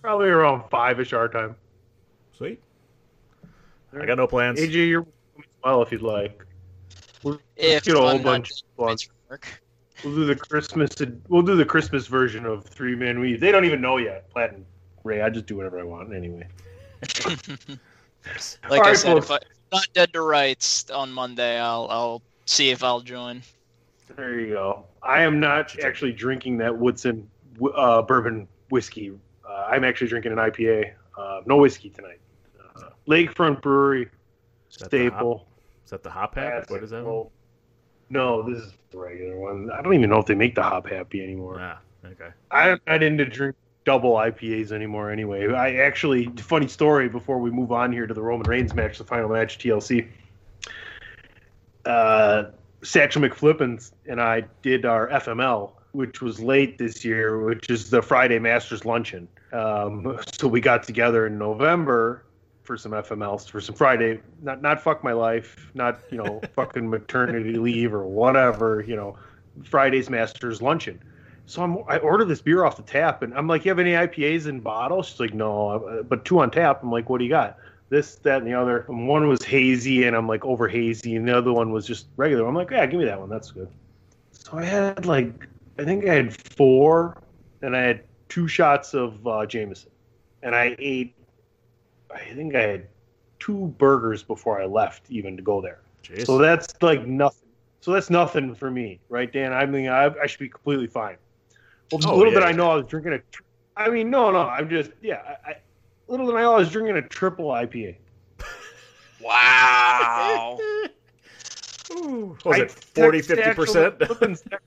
probably around five ish our time. Sweet. I got no plans. AJ, you're welcome as well if you'd like. We'll If get a whole I'm bunch of fun. We'll do the Christmas. We'll do the Christmas version of Three Man Weave. They don't even know yet. Platt and Ray. I just do whatever I want anyway. Like All I right, said, if folks. I'm not dead to rights on Monday, I'll I'll see if I'll join. There you go. I am not actually drinking that Woodson uh, bourbon whiskey. Uh, I'm actually drinking an IPA. Uh, no whiskey tonight. Uh, Lakefront Brewery hop- staple. Is that the hop pack? What is that? one? No, this is the regular one. I don't even know if they make the hop happy anymore. Ah, okay. I'm not into drink double IPAs anymore anyway. I actually, funny story before we move on here to the Roman Reigns match, the final match, TLC. Uh, Satchel McFlippins and I did our FML, which was late this year, which is the Friday Masters Luncheon. Um, so we got together in November for some FMLs, for some Friday, not not fuck my life, not you know fucking maternity leave or whatever, you know, Friday's Masters Luncheon. So I'm, I ordered this beer off the tap, and I'm like, "You have any IPAs in bottle?" She's like, "No, uh, but two on tap." I'm like, "What do you got?" This, that, and the other. And one was hazy, and I'm like over hazy, and the other one was just regular. I'm like, "Yeah, give me that one. That's good." So I had like, I think I had four, and I had two shots of uh, Jameson, and I ate. I think I had two burgers before I left, even to go there. Jeez. So that's like nothing. So that's nothing for me, right, Dan? I mean, I, I should be completely fine. Well, Oh, little yeah. did I know I was drinking a. tr- I mean, no, no, I'm just yeah. I, little did I know I was drinking a triple IPA. Wow. What was I it 40, text 50%? Satchel McFlippins next-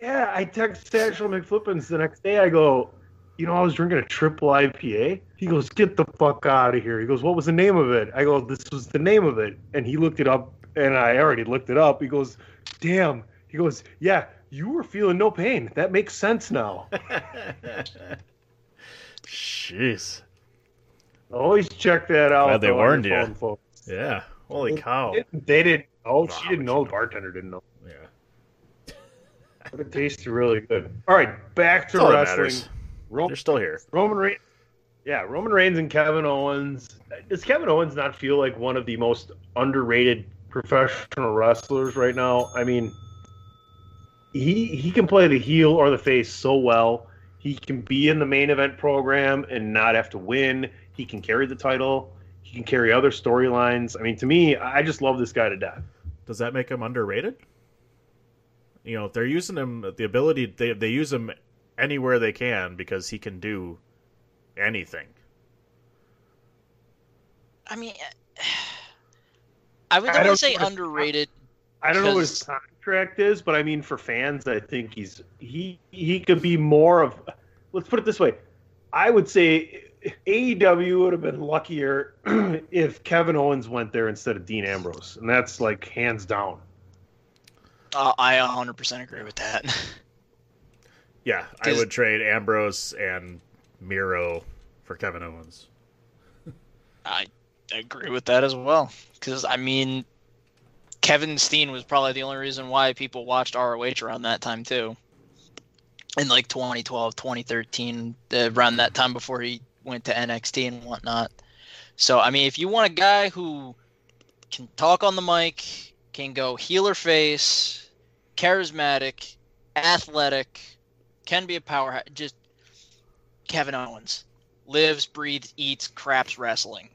yeah, I text Satchel McFlippins the next day. I go, you know, I was drinking a triple IPA. He goes, get the fuck out of here. He goes, what was the name of it? I go, this was the name of it. And he looked it up, and I already looked it up. He goes, damn. He goes, yeah, you were feeling no pain. That makes sense now. Jeez. Always check that out. Glad they warned you. folks. Yeah. Holy cow. They didn't know. She didn't know. The bartender didn't know. Yeah. But it tasted really good. All right, back to That's wrestling. matters. Ro- They're still here. Roman Reigns. Yeah, Roman Reigns and Kevin Owens. Does Kevin Owens not feel like one of the most underrated professional wrestlers right now? I mean, he he can play the heel or the face so well. He can be in the main event program and not have to win. He can carry the title. He can carry other storylines. I mean, to me, I just love this guy to death. Does that make him underrated? You know, if they're using him, the ability they they use him anywhere they can because he can do anything. I mean, I would I don't say underrated. I don't know what his contract is, but I mean, for fans, I think he's he he could be more of. Let's put it this way: I would say AEW would have been luckier if Kevin Owens went there instead of Dean Ambrose, and that's like hands down. Uh, I 100% agree with that. Yeah, I would trade Ambrose and Miro for Kevin Owens. I agree with that as well. Because, I mean, Kevin Steen was probably the only reason why people watched ROH around that time, too. in like 2012, 2013, around that time before he went to NXT and whatnot. So, I mean, if you want a guy who can talk on the mic, can go heel or face, charismatic, athletic, can be a powerhouse, just Kevin Owens lives, breathes, eats, craps wrestling.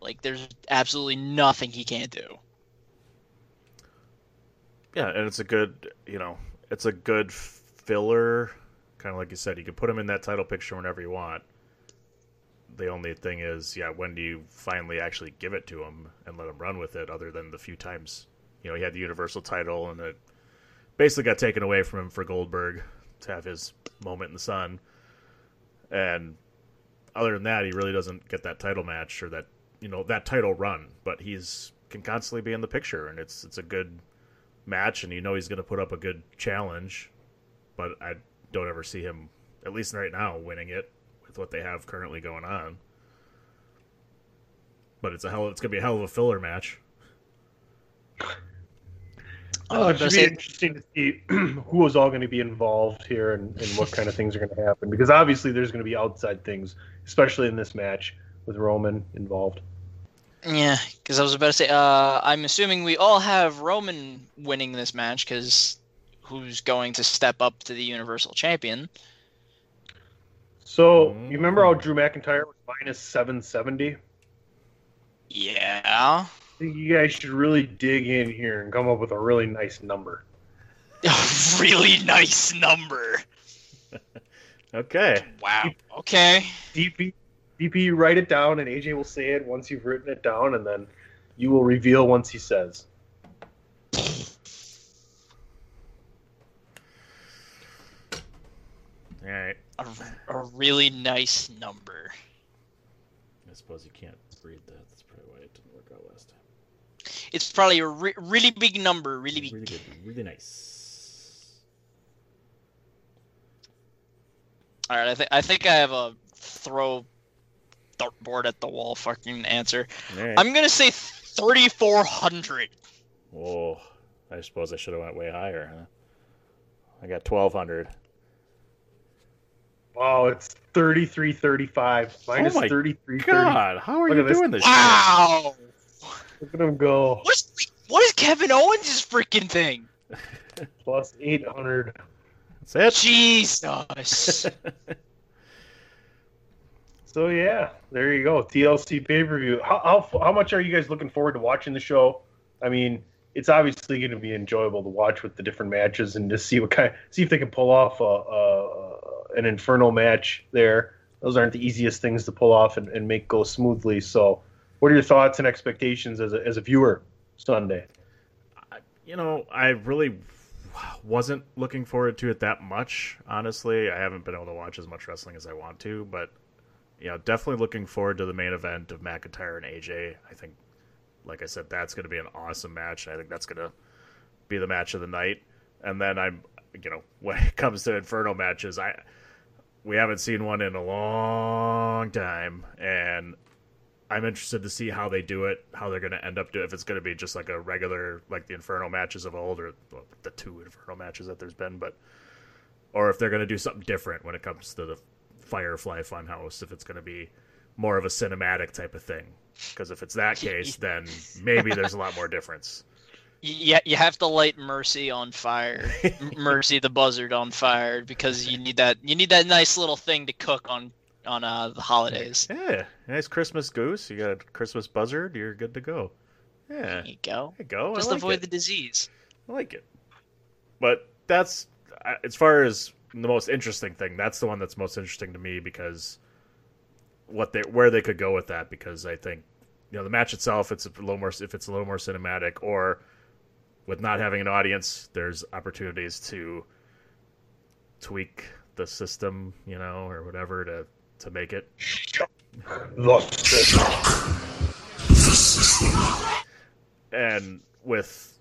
Like, there's absolutely nothing he can't do. Yeah, and it's a good, you know, it's a good filler. Kind of like you said, you can put him in that title picture whenever you want. The only thing is, yeah, when do you finally actually give it to him and let him run with it? Other than the few times, you know, he had the Universal title and it basically got taken away from him for Goldberg to have his moment in the sun. And other than that, he really doesn't get that title match or that you know that title run. But he's can constantly be in the picture, and it's it's a good match, and you know he's going to put up a good challenge. But I don't ever see him, at least right now, winning it with what they have currently going on. But it's a hell. It's going to be a hell of a filler match. Oh, it should But be interesting to see who is all going to be involved here and, and what kind of things are going to happen. Because obviously, there's going to be outside things, especially in this match with Roman involved. Yeah, because I was about to say, uh, I'm assuming we all have Roman winning this match because who's going to step up to the Universal Champion? So you remember how mm. Drew McIntyre was minus 770? Yeah. I think you guys should really dig in here and come up with a really nice number. A really nice number. Okay. Wow. Okay. DP, DP, write it down, and AJ will say it once you've written it down, and then you will reveal once he says. All right. A, a really nice number. I suppose you can't read that. That's probably why it didn't work out last time. It's probably a re- really big number. Really big. Really good. Really nice. All right. I think I think I have a throw dartboard at the wall fucking answer. Right. I'm gonna say 3,400. Oh, I suppose I should have went way higher, huh? I got twelve hundred. Wow, it's 33 35. Minus oh my 33 God, how are Look you at this. doing this? Wow. Look at him go. What's what is Kevin Owens' freaking thing? Plus 800. shit? That's Jesus. So, yeah, there you go. TLC pay per view. How, how, how much are you guys looking forward to watching the show? I mean, it's obviously going to be enjoyable to watch with the different matches and just see what kind see if they can pull off a, a, an inferno match there. Those aren't the easiest things to pull off and, and make go smoothly. So, what are your thoughts and expectations as a, as a viewer Sunday? you know, I really wasn't looking forward to it that much. Honestly, I haven't been able to watch as much wrestling as I want to, but you know, definitely looking forward to the main event of McIntyre and AJ. I think, like I said, that's going to be an awesome match. I think that's going to be the match of the night. And then I'm, you know, when it comes to Inferno matches, I we haven't seen one in a long time, and I'm interested to see how they do it, how they're going to end up doing. If it's going to be just like a regular, like the Inferno matches of old, or well, the two Inferno matches that there's been, but or if they're going to do something different when it comes to the Firefly Funhouse. If it's going to be more of a cinematic type of thing, because if it's that case, then maybe there's a lot more difference. Yeah, you have to light Mercy on fire. Mercy the buzzard on fire because you need that. You need that nice little thing to cook on on uh, the holidays. Yeah, nice Christmas goose. You got a Christmas buzzard. You're good to go. Yeah, There you go. there you go. Just like avoid it. the disease. I like it. But that's as far as the most interesting thing. That's the one that's most interesting to me because what they where they could go with that. Because I think you know the match itself, it's a little more if it's a little more cinematic, or with not having an audience, there's opportunities to tweak the system, you know, or whatever to to make it and with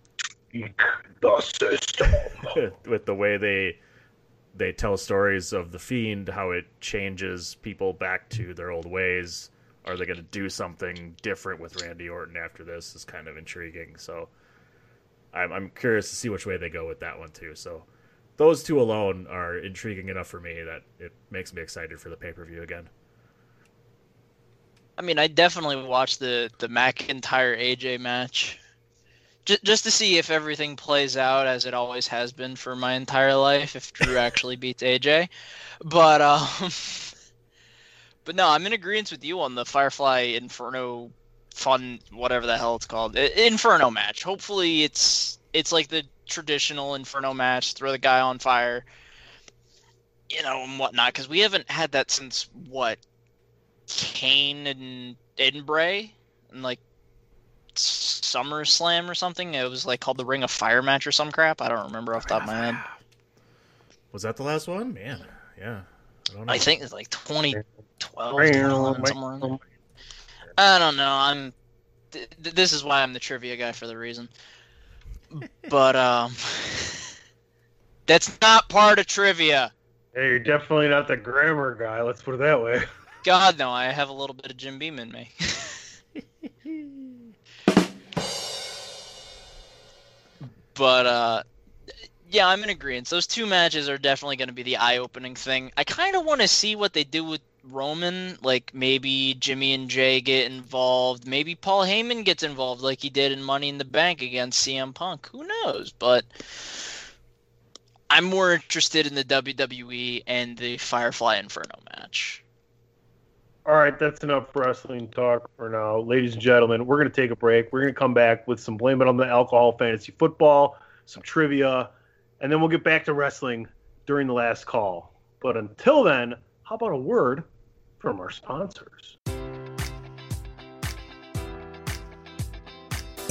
the system. with the way they they tell stories of the fiend, how it changes people back to their old ways. Are they going to do something different with Randy Orton after this? Is kind of intriguing. So I'm I'm curious to see which way they go with that one too. So those two alone are intriguing enough for me that it makes me excited for the pay per view again. I mean, I definitely watched the the McIntyre AJ match, just just to see if everything plays out as it always has been for my entire life. If Drew actually beats AJ, but um, but no, I'm in agreement with you on the Firefly Inferno fun whatever the hell it's called Inferno match. Hopefully, it's it's like the traditional Inferno match. Throw the guy on fire, you know, and whatnot. Because we haven't had that since what Kane and and Bray and like SummerSlam or something. It was like called the Ring of Fire match or some crap. I don't remember off the top of my head. Was that the last one? Man, yeah. I don't know. I think it's like 2012, 2011, somewhere in there. I don't know. I'm. Th- th- this is why I'm the trivia guy for the reason. But um, that's not part of trivia. Hey, you're definitely not the grammar guy. Let's put it that way. God no, I have a little bit of Jim Beam in me. but uh yeah, I'm in agreement. Those two matches are definitely going to be the eye-opening thing. I kind of want to see what they do with Roman, like maybe Jimmy and Jey get involved, maybe Paul Heyman gets involved like he did in Money in the Bank against CM Punk. Who knows? But I'm more interested in the WWE and the Firefly Inferno match. All right, that's enough wrestling talk for now. Ladies and gentlemen, we're going to take a break. We're going to come back with some Blame It on the Alcohol Fantasy Football, some trivia, and then we'll get back to wrestling during the last call. But until then, how about a word from our sponsors?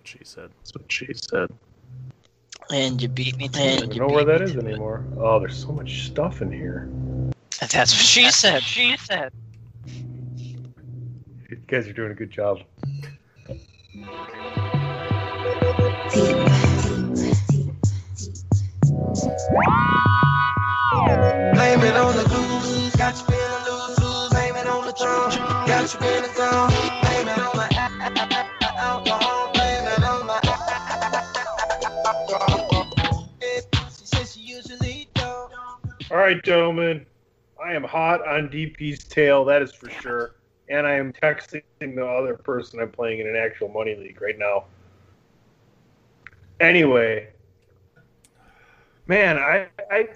what she said. That's what she said. And you beat me to you I don't know where that is anymore. It. Oh, there's so much stuff in here. That's what she That's said. She said. You guys are doing a good job. Blame it on the am hot on DP's tail, that is for sure. And I am texting the other person I'm playing in an actual money league right now. Anyway, man, I I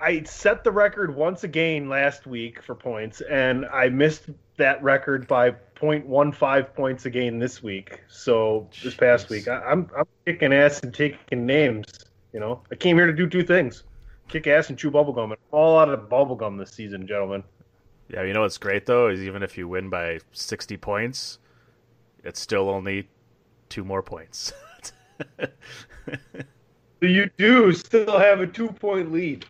I set the record once again last week for points, and I missed that record by 0.15 points again this week. So this past week, I, I'm I'm kicking ass and taking names. You know, I came here to do two things: kick ass and chew bubblegum. And I'm all out of bubblegum this season, gentlemen. Yeah, you know what's great though is even if you win by sixty points, it's still only two more points. So you do still have a two point lead.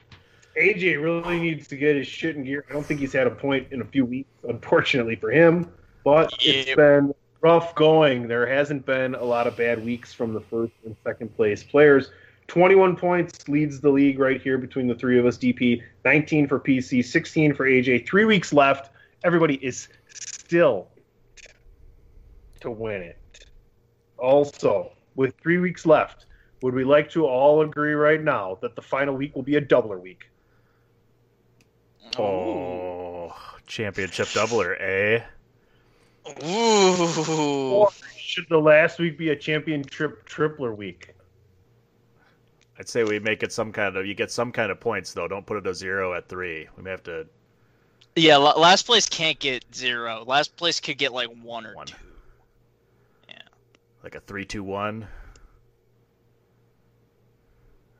AJ really needs to get his shit in gear. I don't think he's had a point in a few weeks, unfortunately for him. But it's been rough going. There hasn't been a lot of bad weeks from the first and second place players. 21 points leads the league right here between the three of us. DP 19 for PC, 16 for AJ. Three weeks left. Everybody is still to win it. Also, with three weeks left, would we like to all agree right now that the final week will be a doubler week? oh, championship doubler, eh? Ooh. Or should the last week be a championship tripler week? I'd say we make it some kind of you get some kind of points though. Don't put it a zero at three. We may have to Yeah, last place can't get zero. Last place could get like one or two. Yeah. like a three two one.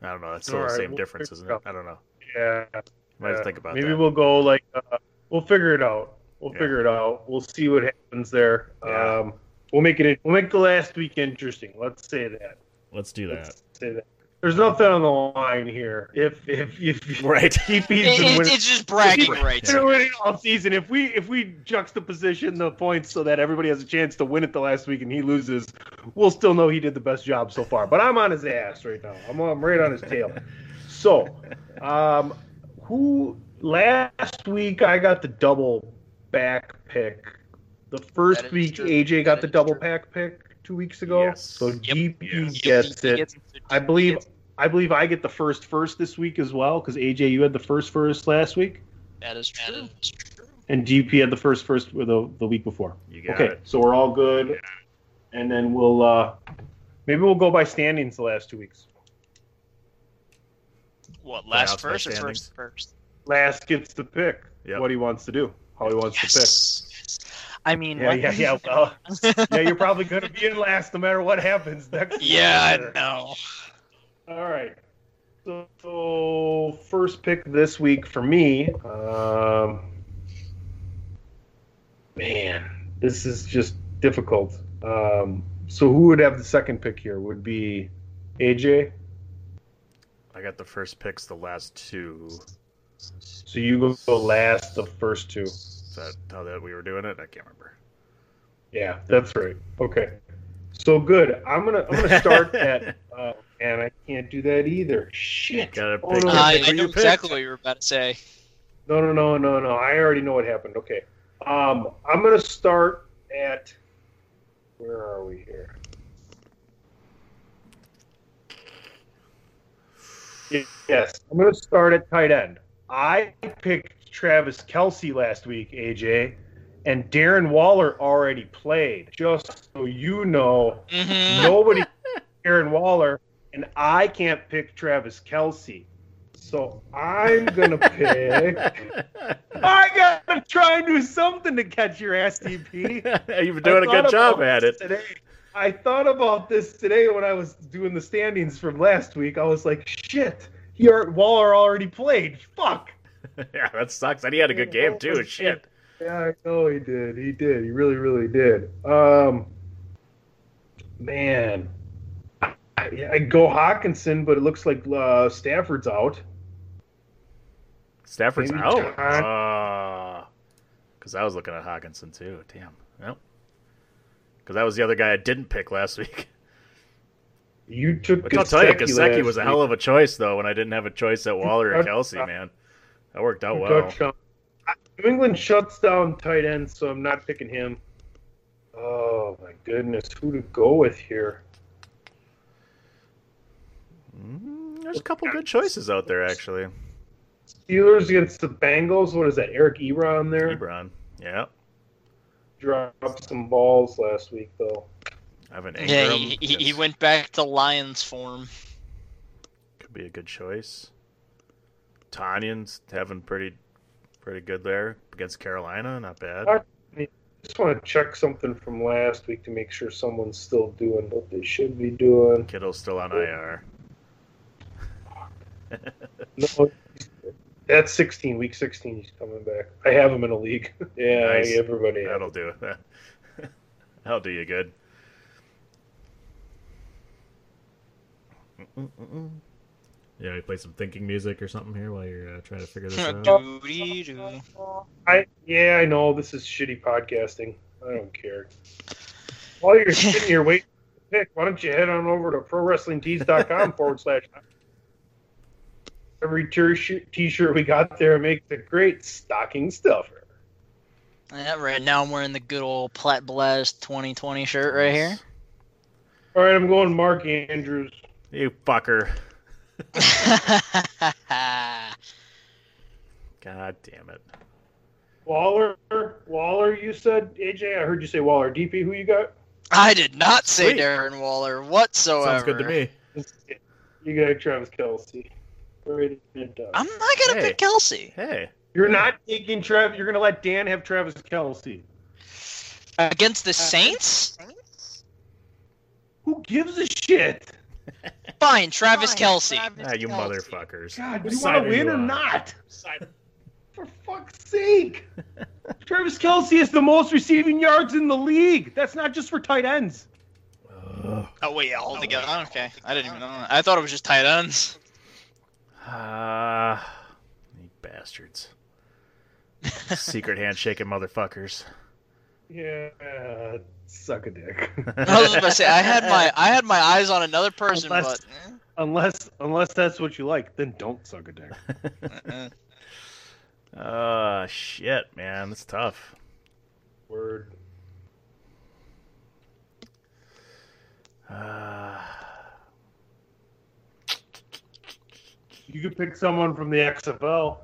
I don't know. That's still All the right, same we'll difference, isn't it it? I don't know. Yeah. Might have to yeah. think about Maybe that. we'll go like uh, we'll figure it out. We'll Yeah. figure it out. We'll see what happens there. Yeah. Um, we'll make it. We'll make the last week interesting. Let's say that. Let's do that. Say that. There's nothing on the line here. If if if Right. DP's It- been it- winning, it's just bragging if rights. he's been winning all season. If we if we juxtaposition the points so that everybody has a chance to win it the last week and he loses, we'll still know he did the best job so far. But I'm on his ass right now. I'm I'm right on his tail. So, um, who last week I got the double back pick. The first week true. AJ got That the double true. pack pick two weeks ago. Yes. So Yep. DP Yep. gets He it. gets- I believe I believe I get the first first this week as well because AJ you had the first first last week That is true. and DP had the first first the the week before. You got Okay, it. so we're all good, and then we'll uh maybe we'll go by standings the last two weeks. What, last by first or standings. first first? Last gets to pick Yep. what he wants to do, how he wants to pick. Yes. I mean, Yeah, what- yeah, yeah. Well, yeah, you're probably going to be in last no matter what happens next. yeah, year. I know. All right. So, so first pick this week for me. Um, man, this is just difficult. Um, so who would have the second pick here? Would be AJ. I got the first picks, the last two. So you go last, the first two. Is that how that we were doing it? I can't remember. Yeah, that's right. Okay. So good. I'm gonna I'm gonna start at. Uh, and I can't do that either. Shit. Gotta Oh, no. I, pick I who know picked. exactly what you were about to say. No, no, no, no, no. I already know what happened. Okay. Um, I'm gonna start at. Where are we here? Yes, I'm gonna start at tight end. I picked Travis Kelce last week, AJ, and Darren Waller already played. Just so you know, Mhm. nobody Darren Waller, and I can't pick Travis Kelce. So I'm gonna pick. I gotta try and do something to catch your ass, DP. You've been doing a good job at it. Today. I thought about this today when I was doing the standings from last week. I was like, shit, he Waller already played. Fuck. yeah, that sucks. And he had a good game too. Shit. Yeah, I know he did. He did. He really, really did. Um, man, I, I go Hockenson, but it looks like uh, Stafford's out. Stafford's Maybe out. Because I was looking at Hockenson too. Damn. Well, because that was the other guy I didn't pick last week. You took. But I'll tell you, Gesicki was a hell of a choice though. When I didn't have a choice at Waller and Kelce, man, that worked out well. touchdowns. New England shuts down tight ends, so I'm not picking him. Oh my goodness, who to go with here? Mm, There's a couple good choices out there actually. Steelers against the Bengals. What is that? Eric Ebron there Ebron. Yeah. dropped some balls last week though. Evan Yeah, Engram he, he, he went back to Lions form. could be a good choice. Tonyan's having pretty pretty good there against Carolina. Not bad. I just want to check something from last week to make sure someone's still doing what they should be doing. Kittle's still on IR. No, that's 16. Week 16, he's coming back. I have him in a league. yeah, Nice. everybody. That'll do it. That'll do you good. Mm, mm, mm, Yeah, we play some thinking music or something here while you're uh, trying to figure this out. I yeah, I know this is shitty podcasting. I don't care. While you're sitting here waiting to pick, why don't you head on over to prowrestlingtees.com forward slash every t-shirt, t-shirt we got there makes a great stocking stuffer. Yeah, right now I'm wearing the good old Plat Blast 2020 shirt right here. All right, I'm going Mark Andrews. You fucker. God damn it. Waller, Waller, you said AJ. I heard you say Waller. DP, who you got? I did not say Sweet. Darren Waller whatsoever. Sounds good to me. You got Travis Kelce. Right. I'm not gonna Hey. pick Kelce Hey. You're not taking Trav. You're gonna let Dan have Travis Kelce. against the Saints. Who gives a shit? Fine, Travis Kelce. Ah, you motherfuckers. God, Whose you side want are to win or not? For fuck's sake! Travis Kelce is the most receiving yards in the league. That's not just for tight ends. Oh wait, yeah, all together. Okay, I didn't even know. That. I thought it was just tight ends. Ah, you bastards. Secret handshaking motherfuckers. Yeah, suck a dick. I was about to say I had my I had my eyes on another person, Unless- but unless unless that's what you like, then don't suck a dick. uh, Ah, shit, man. That's tough. Word. Ah, You could pick someone from the XFL.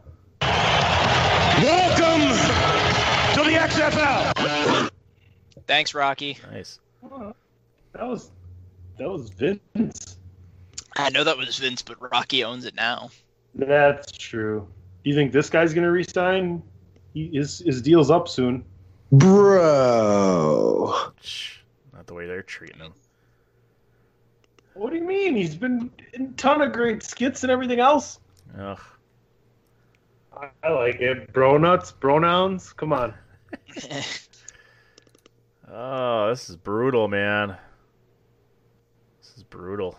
Welcome to the XFL. thanks, Rocky. nice. That was that was Vince. I know that was Vince, but Rocky owns it now. That's true. Do you think this guy's gonna resign? He, his his deal's up soon. Bro. Not the way they're treating him. What do you mean? He's been in a ton of great skits and everything else. Ugh. I, I like it. Bro nuts, pronouns. Come on. Oh, this is brutal, man. This is brutal.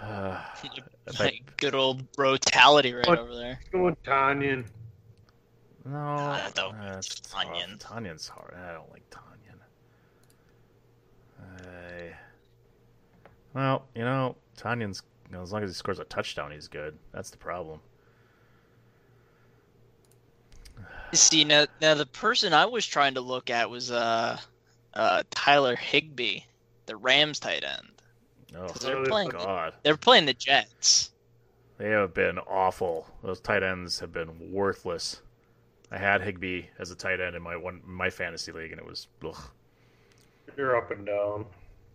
Ah, if I, good old brutality right What? over there. Going Tonyan. no, that uh. Tonyan. Tonyan's hard. I don't like Tonyan. I- well, you know, Tonyan's you know, as long as he scores a touchdown, he's good. That's the problem. See now, now the person I was trying to look at was uh, uh Tyler Higbee, the Rams tight end. Oh, they're playing- God. They're playing the Jets. They have been awful. Those tight ends have been worthless. I had Higbee as a tight end in my one my fantasy league, and it was ugh. You're up and down.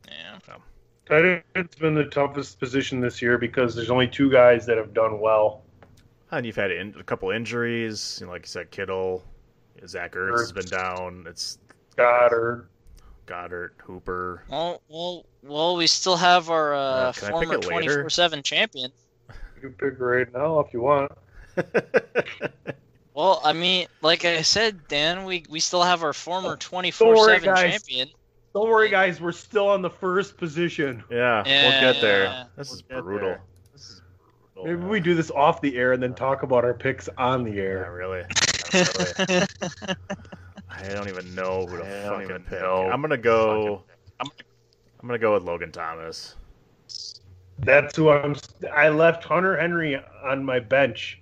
Yeah. Um, Tight end's been the toughest position this year because there's only two guys that have done well. And you've had in, a couple injuries, you know, like you said, Kittle, Zach Ertz has been down. It's Goedert. Goedert, Hooper. Well, well, well. We still have our uh, Uh, can I pick former twenty four seven champion. You can pick right now if you want. Well, I mean, like I said, Dan, we we still have our former twenty four Don't worry, seven champion. Don't worry, guys. We're still on the first position. Yeah, Yeah, we'll get there. yeah. This is brutal. there. This is brutal. Maybe we do this off the air and then talk about our picks on the Yeah, air. really. Really. I don't even know who to I fucking pick. Know. I'm gonna go. I'm, I'm gonna go with Logan Thomas. That's who I'm. I left Hunter Henry on my bench,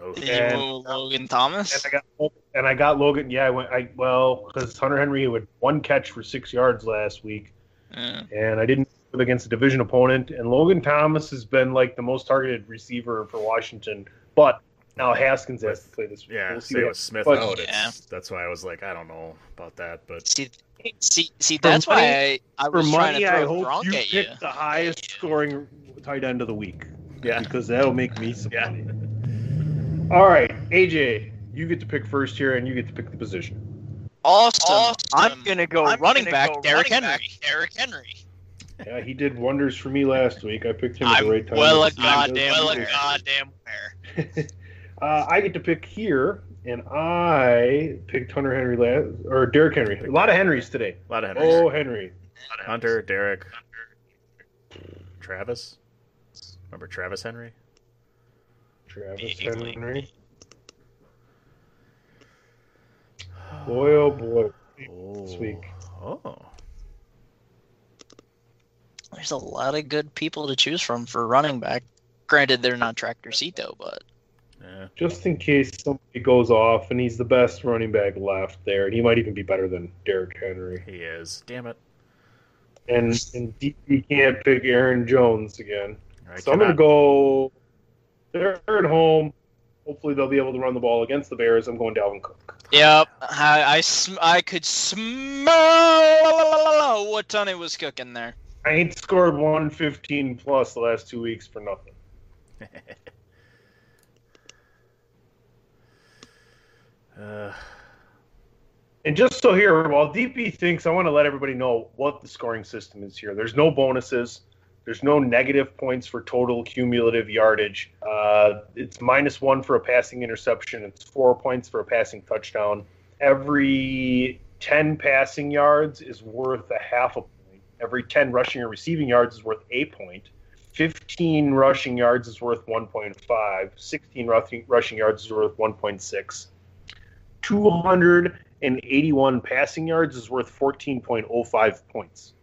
Oh, And- Logan Thomas? and I got and I got Logan. Yeah, I went. I well because Hunter Henry had one catch for six yards last week, and I didn't do it against a division opponent. And Logan Thomas has been like the most targeted receiver for Washington, but now Haskins has to play this week. Yeah, We'll see say with Smith but- out. It's, That's why I was like, I don't know about that, but see, see, see, that's money- why I, I for was trying money, to I throw hope Gronk you at you. the highest scoring tight end of the week. Yeah, because that'll make me some money. All right, AJ, you get to pick first here, and you get to pick the position. Awesome. I'm gonna go I'm running gonna back, go Derrick running Henry. Derrick Henry. Yeah, he did wonders for me last week. I picked him at the right time. well a He does goddamn, well a wonders. goddamn where. Uh, I get to pick here, and I picked Hunter Henry last, or Derrick Henry. A lot of Henrys today. a lot of Henrys. Oh, Henry. Hunter, Derrick, Hunter. Travis. Remember Travis Henry? Travis Henry. Boy, oh boy. This week. Oh. There's a lot of good people to choose from for running back. Granted, they're not Tractor Cito, but Just in case somebody goes off and he's the best running back left there, and he might even be better than Derrick Henry. He is. Damn it. And and DP can't pick Aaron Jones again. I so I'm going to go. They're at home. Hopefully they'll be able to run the ball against the Bears. I'm going Dalvin Cook. yep, I I, sm- I could smell what Tony was cooking there. I ain't scored 115 plus the last two weeks for nothing. Uh, And just so here, while DP thinks, I want to let everybody know what the scoring system is here. There's no bonuses. There's no negative points for total cumulative yardage. Uh, it's minus one for a passing interception. It's four points for a passing touchdown. Every 10 passing yards is worth a half a point. Every 10 rushing or receiving yards is worth a point. 15 rushing yards is worth 1.5. 16 rushing, rushing yards is worth 1.6. 281 passing yards is worth 14.05 points.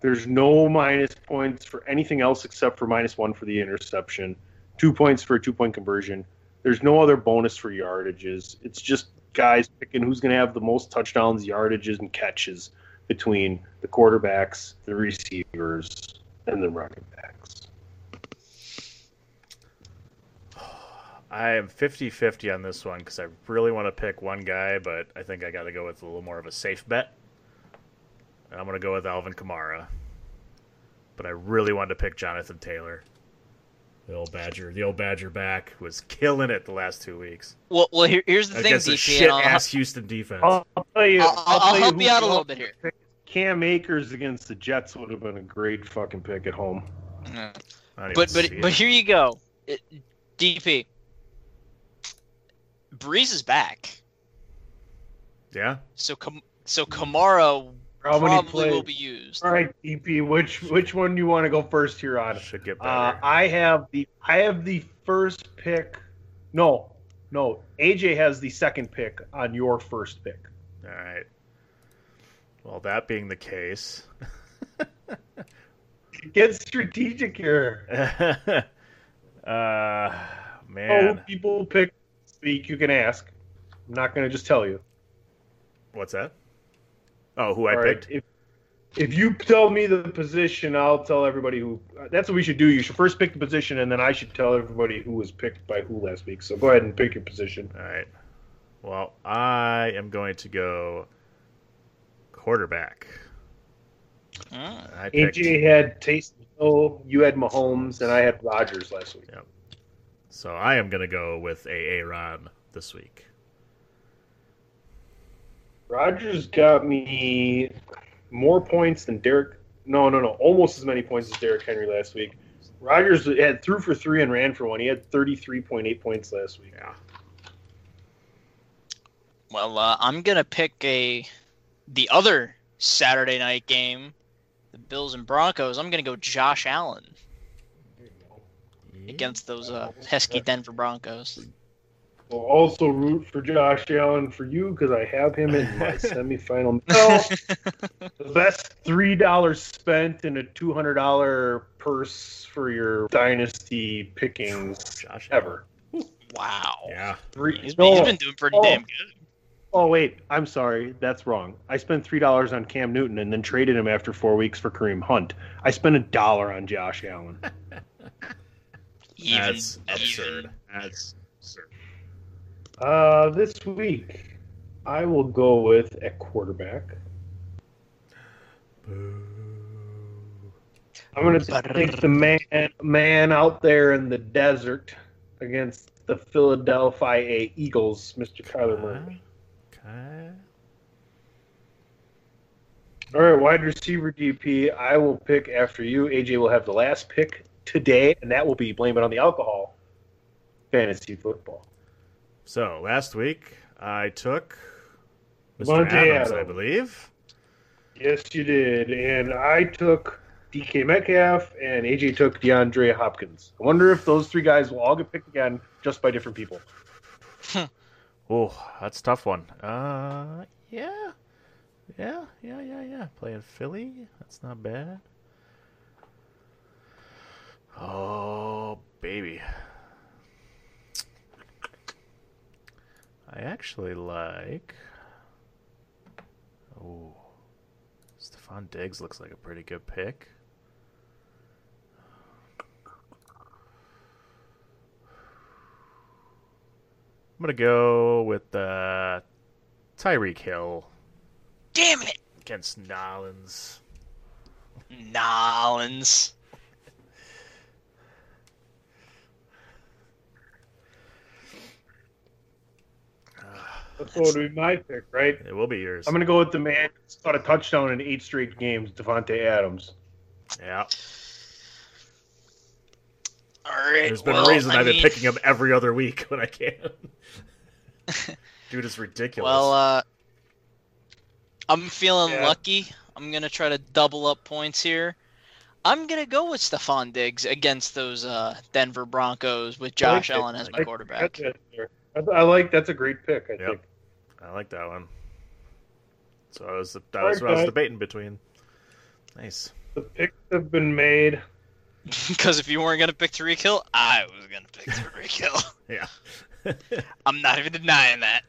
There's no minus points for anything else except for minus one for the interception, two points for a two point conversion. There's no other bonus for yardages. It's just guys picking who's going to have the most touchdowns, yardages, and catches between the quarterbacks, the receivers, and the running backs. I am 50 50 on this one because I really want to pick one guy, but I think I got to go with a little more of a safe bet. And I'm going to go with Alvin Kamara. But I really wanted to pick Jonathan Taylor. The old Badger, the old Badger back was killing it the last two weeks. Well, well, here, here's the Against thing, a DP. Shit ass Houston defense. I'll, I'll tell you. I'll- I'll tell help you out a little bit here. Pick. Cam Akers against the Jets would have been a great fucking pick at home. I don't But but see but it. here you go, It- DP. Brees is back, Yeah? so Kam- so Kamara How probably plays? will be used. All right, DP, which which one do you want to go first here on? Should get Uh, better. I have the I have the first pick. No, no. AJ has the second pick on your first pick. All right. Well, that being the case. Get strategic here. uh, Oh, man. people pick speak. You can ask. I'm not going to just tell you. What's that? Oh, who I All right, picked? If, if you tell me the position, I'll tell everybody who. That's what we should do. You should first pick the position, and then I should tell everybody who was picked by who last week. So go ahead and pick your position. All right. Well, I am going to go quarterback. I picked, AJ had Taysom Hill, you had Mahomes, and I had Rodgers last week. so I am going to go with a Aaron this week. Rodgers got me more points than Derrick. No, no, no, almost as many points as Derrick Henry last week. Rodgers had threw for three and ran for one. He had thirty-three point eight points last week. Yeah. Well, uh, I'm gonna pick a the other Saturday night game, the Bills and Broncos. I'm gonna go Josh Allen against those uh, pesky Denver Broncos. We'll also root for Josh Allen for you because I have him in my semifinal. No, the best three dollars spent in a two hundred dollar purse for your dynasty pickings Josh ever. Wow. Yeah. Three. He's been, he's been doing pretty Oh. damn good. Oh wait, I'm sorry, that's wrong. I spent three dollars on Cam Newton and then traded him after four weeks for Kareem Hunt. I spent a dollar on Josh Allen. Even, That's absurd. That's absurd. Uh, this week, I will go with a quarterback. I'm going to take the man man out there in the desert against the Philadelphia Eagles, Mr. Kyler Murray. Okay. All right, wide receiver DP. I will pick after you. AJ will have the last pick today, and that will be blame it on the alcohol. Fantasy football. So last week I took Mr. Monte Adams, I believe. Yes, you did, and I took DK Metcalf, and AJ took DeAndre Hopkins. I wonder if those three guys will all get picked again, just by different people. Oh, that's a tough one. Uh, yeah, yeah, yeah, yeah, yeah. Playing Philly, that's not bad. Oh, baby. I actually like. Oh, Stefon Diggs looks like a pretty good pick. I'm gonna go with uh, Tyreek Hill Damn it, against Nolans. Nolans. That's what would be my pick, right? It will be yours. I'm going to go with the man who's caught a touchdown in eight straight games, Davante Adams. Yeah. All right. There's been well, a reason I I've been picking him every other week when I can. Dude is ridiculous. Well, uh, I'm feeling Yeah. lucky. I'm gonna try to double up points here. I'm gonna go with Stefon Diggs against those uh, Denver Broncos with Josh I like it. Allen as my I- quarterback. I, I like that's a great pick. I think. I like that one. So I was that was what I was Okay. debating between. Nice. The picks have been made. Because if you weren't gonna pick Tyreek Hill, I was gonna pick Tyreek Hill. Yeah. I'm not even denying that.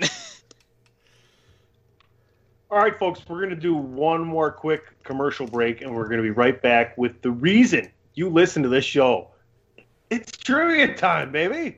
All right, folks, we're going to do one more quick commercial break, and we're going to be right back with the reason you listen to this show. It's trivia time, baby.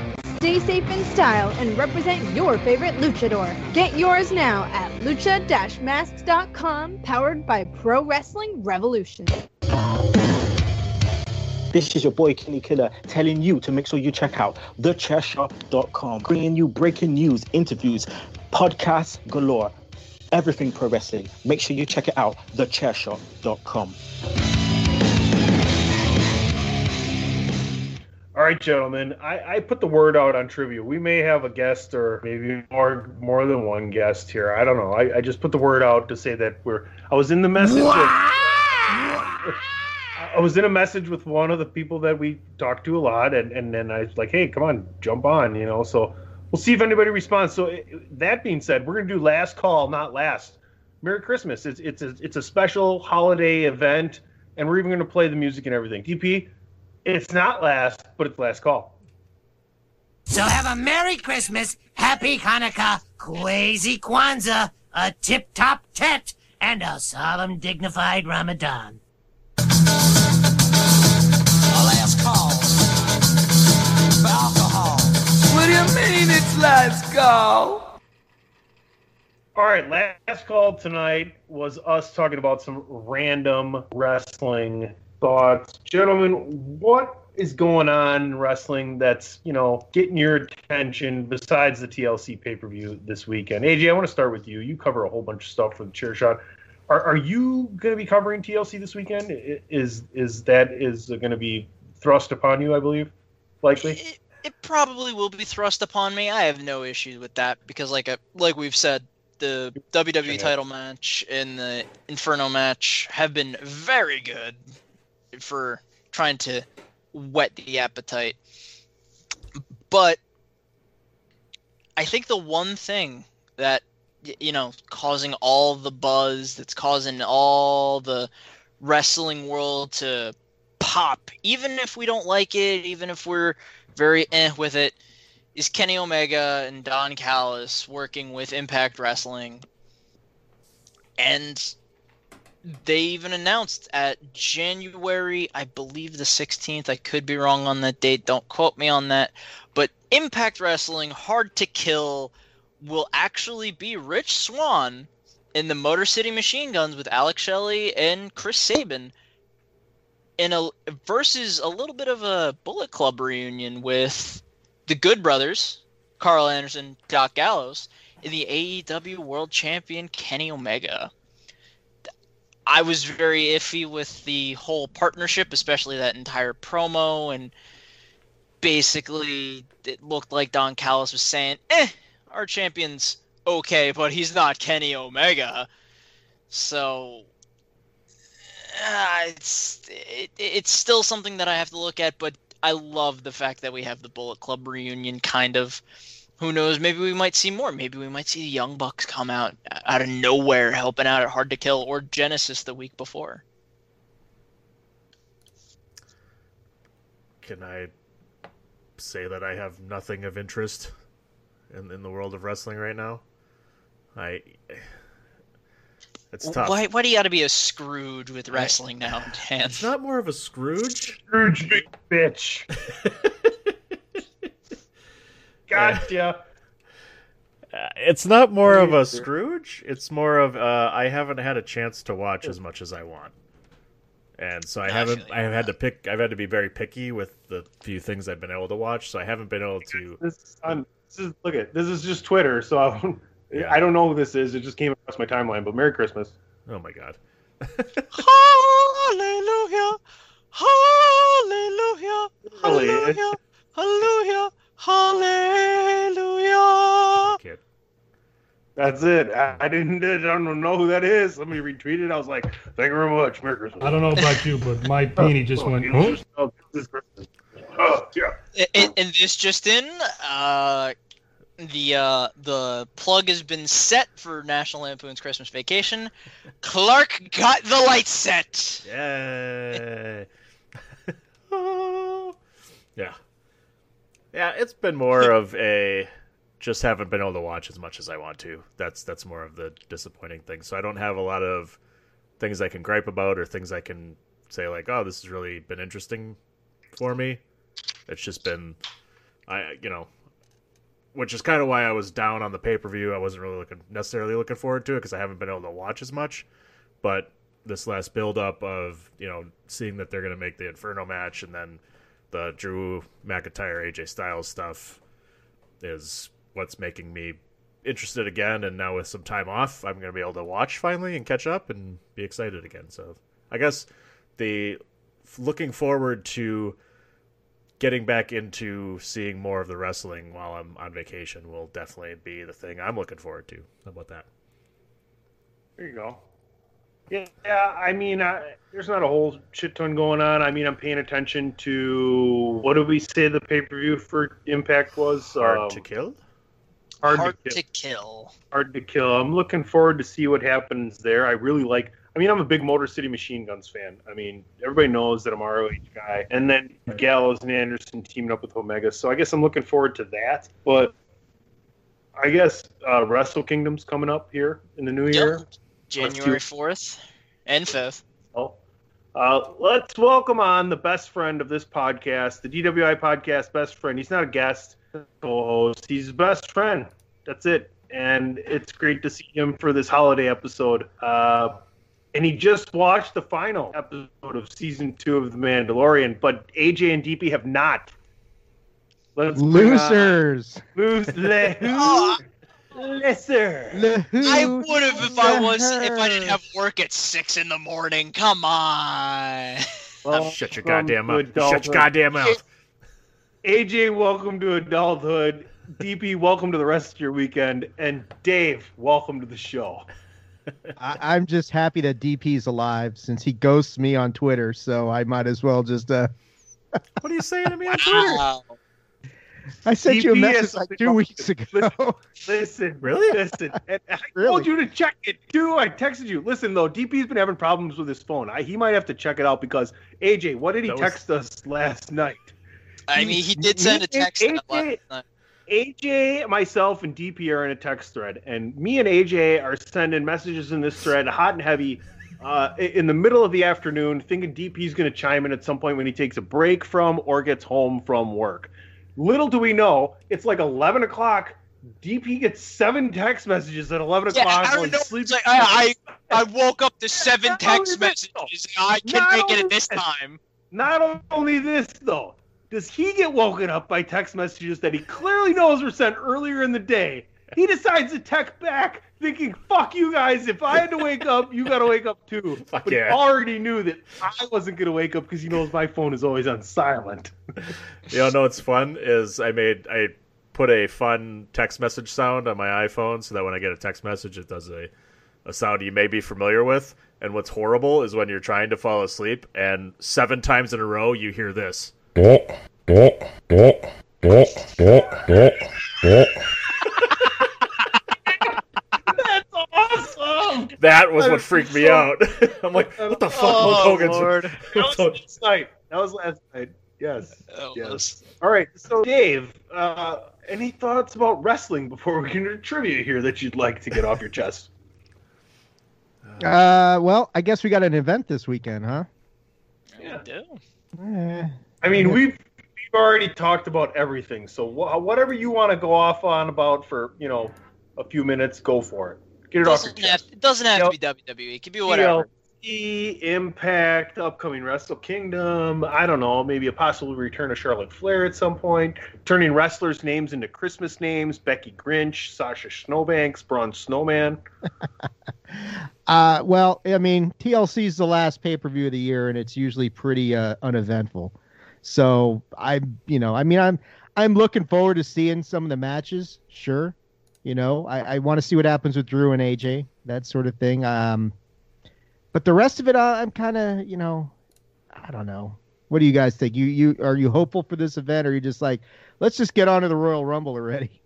Stay safe in style and represent your favorite luchador. Get yours now at lucha-masks.com, powered by Pro Wrestling Revolution. This is your boy Kenny Killer telling you to make sure you check out thechairshot.com, bringing you breaking news, interviews, podcasts galore, everything pro wrestling. Make sure you check it out, thechairshot.com. All right, gentlemen, I, I put the word out on trivia. We may have a guest or maybe more more than one guest here. I don't know. I, I just put the word out to say that we're. I was in the message. With, I was in a message with one of the people that we talk to a lot, and, and then I was like, hey, come on, jump on, you know. So we'll see if anybody responds. So eh, that being said, we're gonna do last call, not last. Merry Christmas! It's it's a, it's a special holiday event, and we're even gonna play the music and everything. DP, it's not last, but it's last call. So have a Merry Christmas, Happy Hanukkah, Crazy Kwanzaa, a tip-top tet, and a solemn, dignified Ramadan. last call for alcohol. What do you mean it's last call? All right, last call tonight was us talking about some random wrestling thoughts. Gentlemen, what is going on in wrestling that's, you know, getting your attention besides the TLC pay-per-view this weekend? AJ, I want to start with you. You cover a whole bunch of stuff for the chair shot. Are, are you going to be covering TLC this weekend? Is is that is going to be thrust upon you, I believe, likely? it probably will be thrust upon me. I have no issue with that because, like, I, like we've said, the WWE title match and the Inferno match have been very good for trying to whet the appetite. But I think the one thing that you know causing all the buzz that's causing all the wrestling world to pop even if we don't like it even if we're very eh with it is Kenny Omega and Don Callis working with Impact Wrestling and they even announced at January, I believe the 16th. I could be wrong on that date. Don't quote me on that. But Impact Wrestling Hard to Kill will actually be Rich Swann in the Motor City Machine Guns with Alex Shelley and Chris Sabin in a versus a little bit of a Bullet Club reunion with the Good Brothers, Karl Anderson, Doc Gallows, and the AEW World Champion Kenny Omega. I was very iffy with the whole partnership, especially that entire promo, and basically it looked like Don Callis was saying, "Eh, our champion's okay, but he's not Kenny Omega." So uh, it's it, it's still something that I have to look at, but I love the fact that we have the Bullet Club reunion. Kind of, who knows? Maybe we might see more. Maybe we might see the Young Bucks come out uh, out of nowhere, helping out at Hard to Kill or Genesis the week before. Can I say that I have nothing of interest in in the world of wrestling right now? I. It's tough. Why why do you got to be a Scrooge with wrestling now, Dan? It's not more of a Scrooge. Scrooge big bitch. Gotcha. Uh, it's not more of a Scrooge. It's more of uh, I haven't had a chance to watch as much as I want, and so I haven't. I have had to pick. I've had to be very picky with the few things I've been able to watch. So I haven't been able to. This, I'm, this is look at this is just Twitter, so I, don't- Yeah. I don't know who this is. It just came across my timeline. But Merry Christmas. Oh my god. Hallelujah, hallelujah, hallelujah, hallelujah, hallelujah. Kid. That's it. I, I didn't. I don't know who that is. Somebody retweeted. I was like, "Thank you very much. Merry Christmas." I don't know about you, but my peenie just went. you Huh? just- oh, this. Oh, yeah. And, and this just in, uh, the uh, the plug has been set for National Lampoon's Christmas Vacation. Clark got the light set. Yay! yeah, yeah. It's been more of a just haven't been able to watch as much as I want to. That's that's more of the disappointing thing. So I don't have a lot of things I can gripe about or things I can say like, oh, this has really been interesting for me. It's just been, I you know, which is kind of why I was down on the pay per view. I wasn't really looking necessarily looking forward to it because I haven't been able to watch as much. But this last build up of you know seeing that they're going to make the Inferno match and then the Drew McIntyre AJ Styles stuff is what's making me interested again. And now with some time off, I'm going to be able to watch finally and catch up and be excited again. So I guess the looking forward to getting back into seeing more of the wrestling while I'm on vacation will definitely be the thing I'm looking forward to. How about that? There you go. Yeah, yeah. I mean, I, there's not a whole shit ton going on. I mean, I'm paying attention to what did we say the pay per view for Impact was? Hard Um, to kill. Hard, Hard to, kill. to kill. Hard to kill. I'm looking forward to see what happens there. I really like. I mean, I'm a big Motor City Machine Guns fan. I mean, everybody knows that I'm a ROH guy. And then Gallows and Anderson teaming up with Omega. So I guess I'm looking forward to that. But I guess uh, Wrestle Kingdom's coming up here in the new year. January fourth and fifth. Oh. Uh, let's welcome on the best friend of this podcast, the DWI podcast best friend. He's not a guest co-host; he's best friend. That's it, and it's great to see him for this holiday episode. Uh, and he just watched the final episode of season two of The Mandalorian, but AJ and DP have not. Let's Losers. Lose, le, Oh, lesser. I would have if I was if I didn't have work at six in the morning. Come on. Welcome Shut your goddamn to mouth. Shut your goddamn mouth. AJ, welcome to adulthood. DP, welcome to the rest of your weekend. And Dave, welcome to the show. I, I'm just happy that DP's alive since he ghosts me on Twitter, so I might as well just. uh What are you saying to me on Twitter? Wow. I sent you a message like two weeks ago. Listen, Really? Listen, and I Really? told you to check it too. I texted you. Listen though, DP's been having problems with his phone. I, he might have to check it out because AJ, what did he That was- text us last night? I mean, he did send a text AJ, out last night. AJ, myself, and DP are in a text thread, and me and AJ are sending messages in this thread, hot and heavy, uh, in the middle of the afternoon, thinking DP's going to chime in at some point when he takes a break from or gets home from work. Little do we know, it's like 11 o'clock. DP gets seven text messages at 11 Yeah, o'clock I don't know. Like, I, I I woke up to seven text messages. I can Not make it at this this. time. Not only this, though, does he get woken up by text messages that he clearly knows were sent earlier in the day. He decides to text back, thinking, "Fuck you guys! If I had to wake up, you got to wake up too." Fuck but yeah. he already knew that I wasn't gonna wake up because he knows my phone is always on silent. You know, know what's fun is I made I put a fun text message sound on my iPhone so that when I get a text message, it does a a sound you may be familiar with. And what's horrible is when you're trying to fall asleep and seven times in a row you hear this. That's awesome. That was what freaked me out. I'm like, what the fuck? Oh, Hulk Hogan's Lord. That was last night. That was last night. Yes. That yes. All right. So, Dave, uh, any thoughts about wrestling before we get into trivia here that you'd like to get off your chest? Uh, well, I guess we got an event this weekend, huh? Yeah. do. I mean, we've we've already talked about everything. So wha whatever you want to go off on about for you know a few minutes, go for it. Get it off your Doesn't have, it doesn't have to be WWE. It could be whatever. TLC, Impact, upcoming Wrestle Kingdom. I don't know, maybe a possible return of Charlotte Flair at some point. Turning wrestlers' names into Christmas names: Becky Grinch, Sasha Snowbanks, Braun Snowman. Uh, well, I mean, TLC is the last pay per view of the year, and it's usually pretty uh, uneventful. So I'm, you know, I mean, I'm I'm looking forward to seeing some of the matches. Sure, you know, I, I want to see what happens with Drew and AJ, that sort of thing. Um, but the rest of it, I'm kind of, you know, I don't know. What do you guys think? You you are you hopeful for this event, or are you just like, let's just get on to the Royal Rumble already?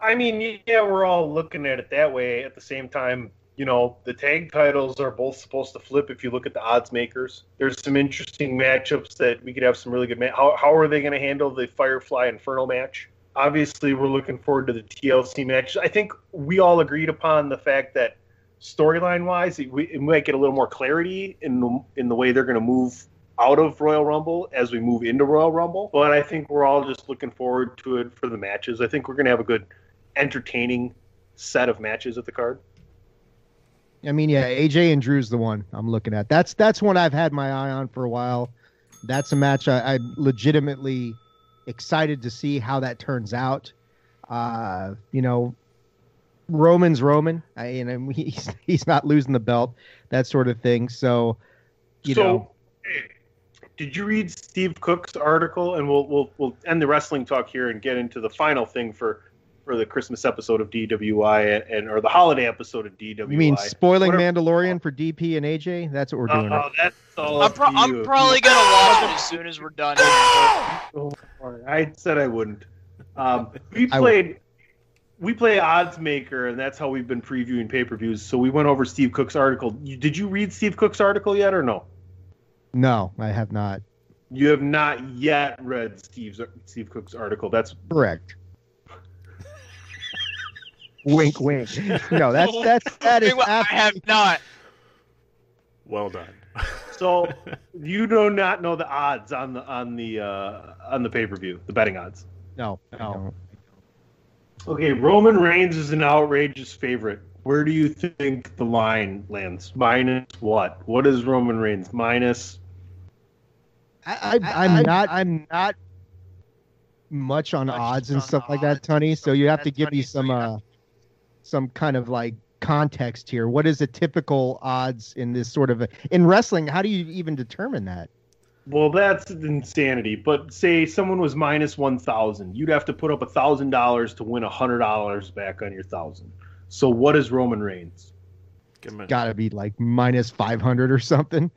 I mean, yeah, we're all looking at it that way. At the same time, you know, the tag titles are both supposed to flip if you look at the odds makers. There's some interesting matchups that we could have some really good ma- how how are they going to handle the Firefly Inferno match? Obviously, we're looking forward to the TLC match. I think we all agreed upon the fact that storyline wise, it, we- it might get a little more clarity in the in the way they're going to move out of Royal Rumble as we move into Royal Rumble. But I think we're all just looking forward to it for the matches. I think we're going to have a good, entertaining set of matches at the card. I mean, yeah, AJ and Drew's the one I'm looking at. That's that's one I've had my eye on for a while. That's a match I, I'm legitimately excited to see how that turns out. Uh, you know, Roman's Roman. I, you know, he's he's not losing the belt, that sort of thing. So, you so, know, did you read Steve Cook's article? And we'll we'll we'll end the wrestling talk here and get into the final thing for for the Christmas episode of DWI and, and or the holiday episode of DWI. you mean spoiling Whatever- Mandalorian for DP and AJ? That's what we're doing. Oh, right? that's all. I'm, pro- I'm probably gonna watch it as soon as we're done. Oh, I said I wouldn't. Um, we played. We play odds maker, and that's how we've been previewing pay per views. So we went over Steve Cook's article. Did you read Steve Cook's article yet, or no? No, I have not. You have not yet read Steve's Steve Cook's article. That's Correct. Wink, wink. No, that's that's that is. I have not. Well done. so you do not know the odds on the on the uh, on the pay per view, the betting odds. No, no. Okay, Roman Reigns is an outrageous favorite. Where do you think the line lands? Minus what? What is Roman Reigns minus? I, I, I'm not. I'm not much on odds and stuff like that, Tony. So you have to give me some uh, some kind of like context here. What is a typical odds in this sort of a, in wrestling? How do you even determine that? Well, that's insanity. But say someone was minus one thousand, you'd have to put up a thousand dollars to win a hundred dollars back on your thousand. So what is Roman Reigns? Got to be like minus 500 or something.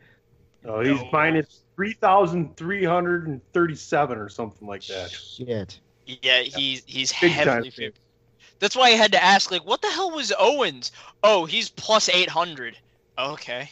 Oh, he's minus three thousand three hundred and thirty-seven or something like that. Shit. Yeah, he's he's Big heavily favored. That's why I had to ask, like, what the hell was Owens? Oh, he's plus eight hundred. Okay.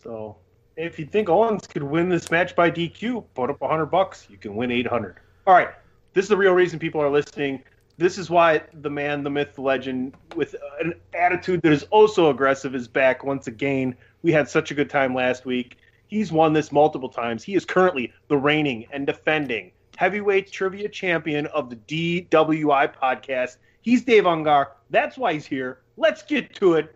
So if you think Owens could win this match by DQ, put up a hundred bucks. You can win eight hundred. All right, this is the real reason people are listening. This is why the man, the myth, the legend, with an attitude that is oh also aggressive, is back once again. We had such a good time last week. He's won this multiple times. He is currently the reigning and defending heavyweight trivia champion of the DWI podcast. He's Dave Ungar. That's why he's here. Let's get to it.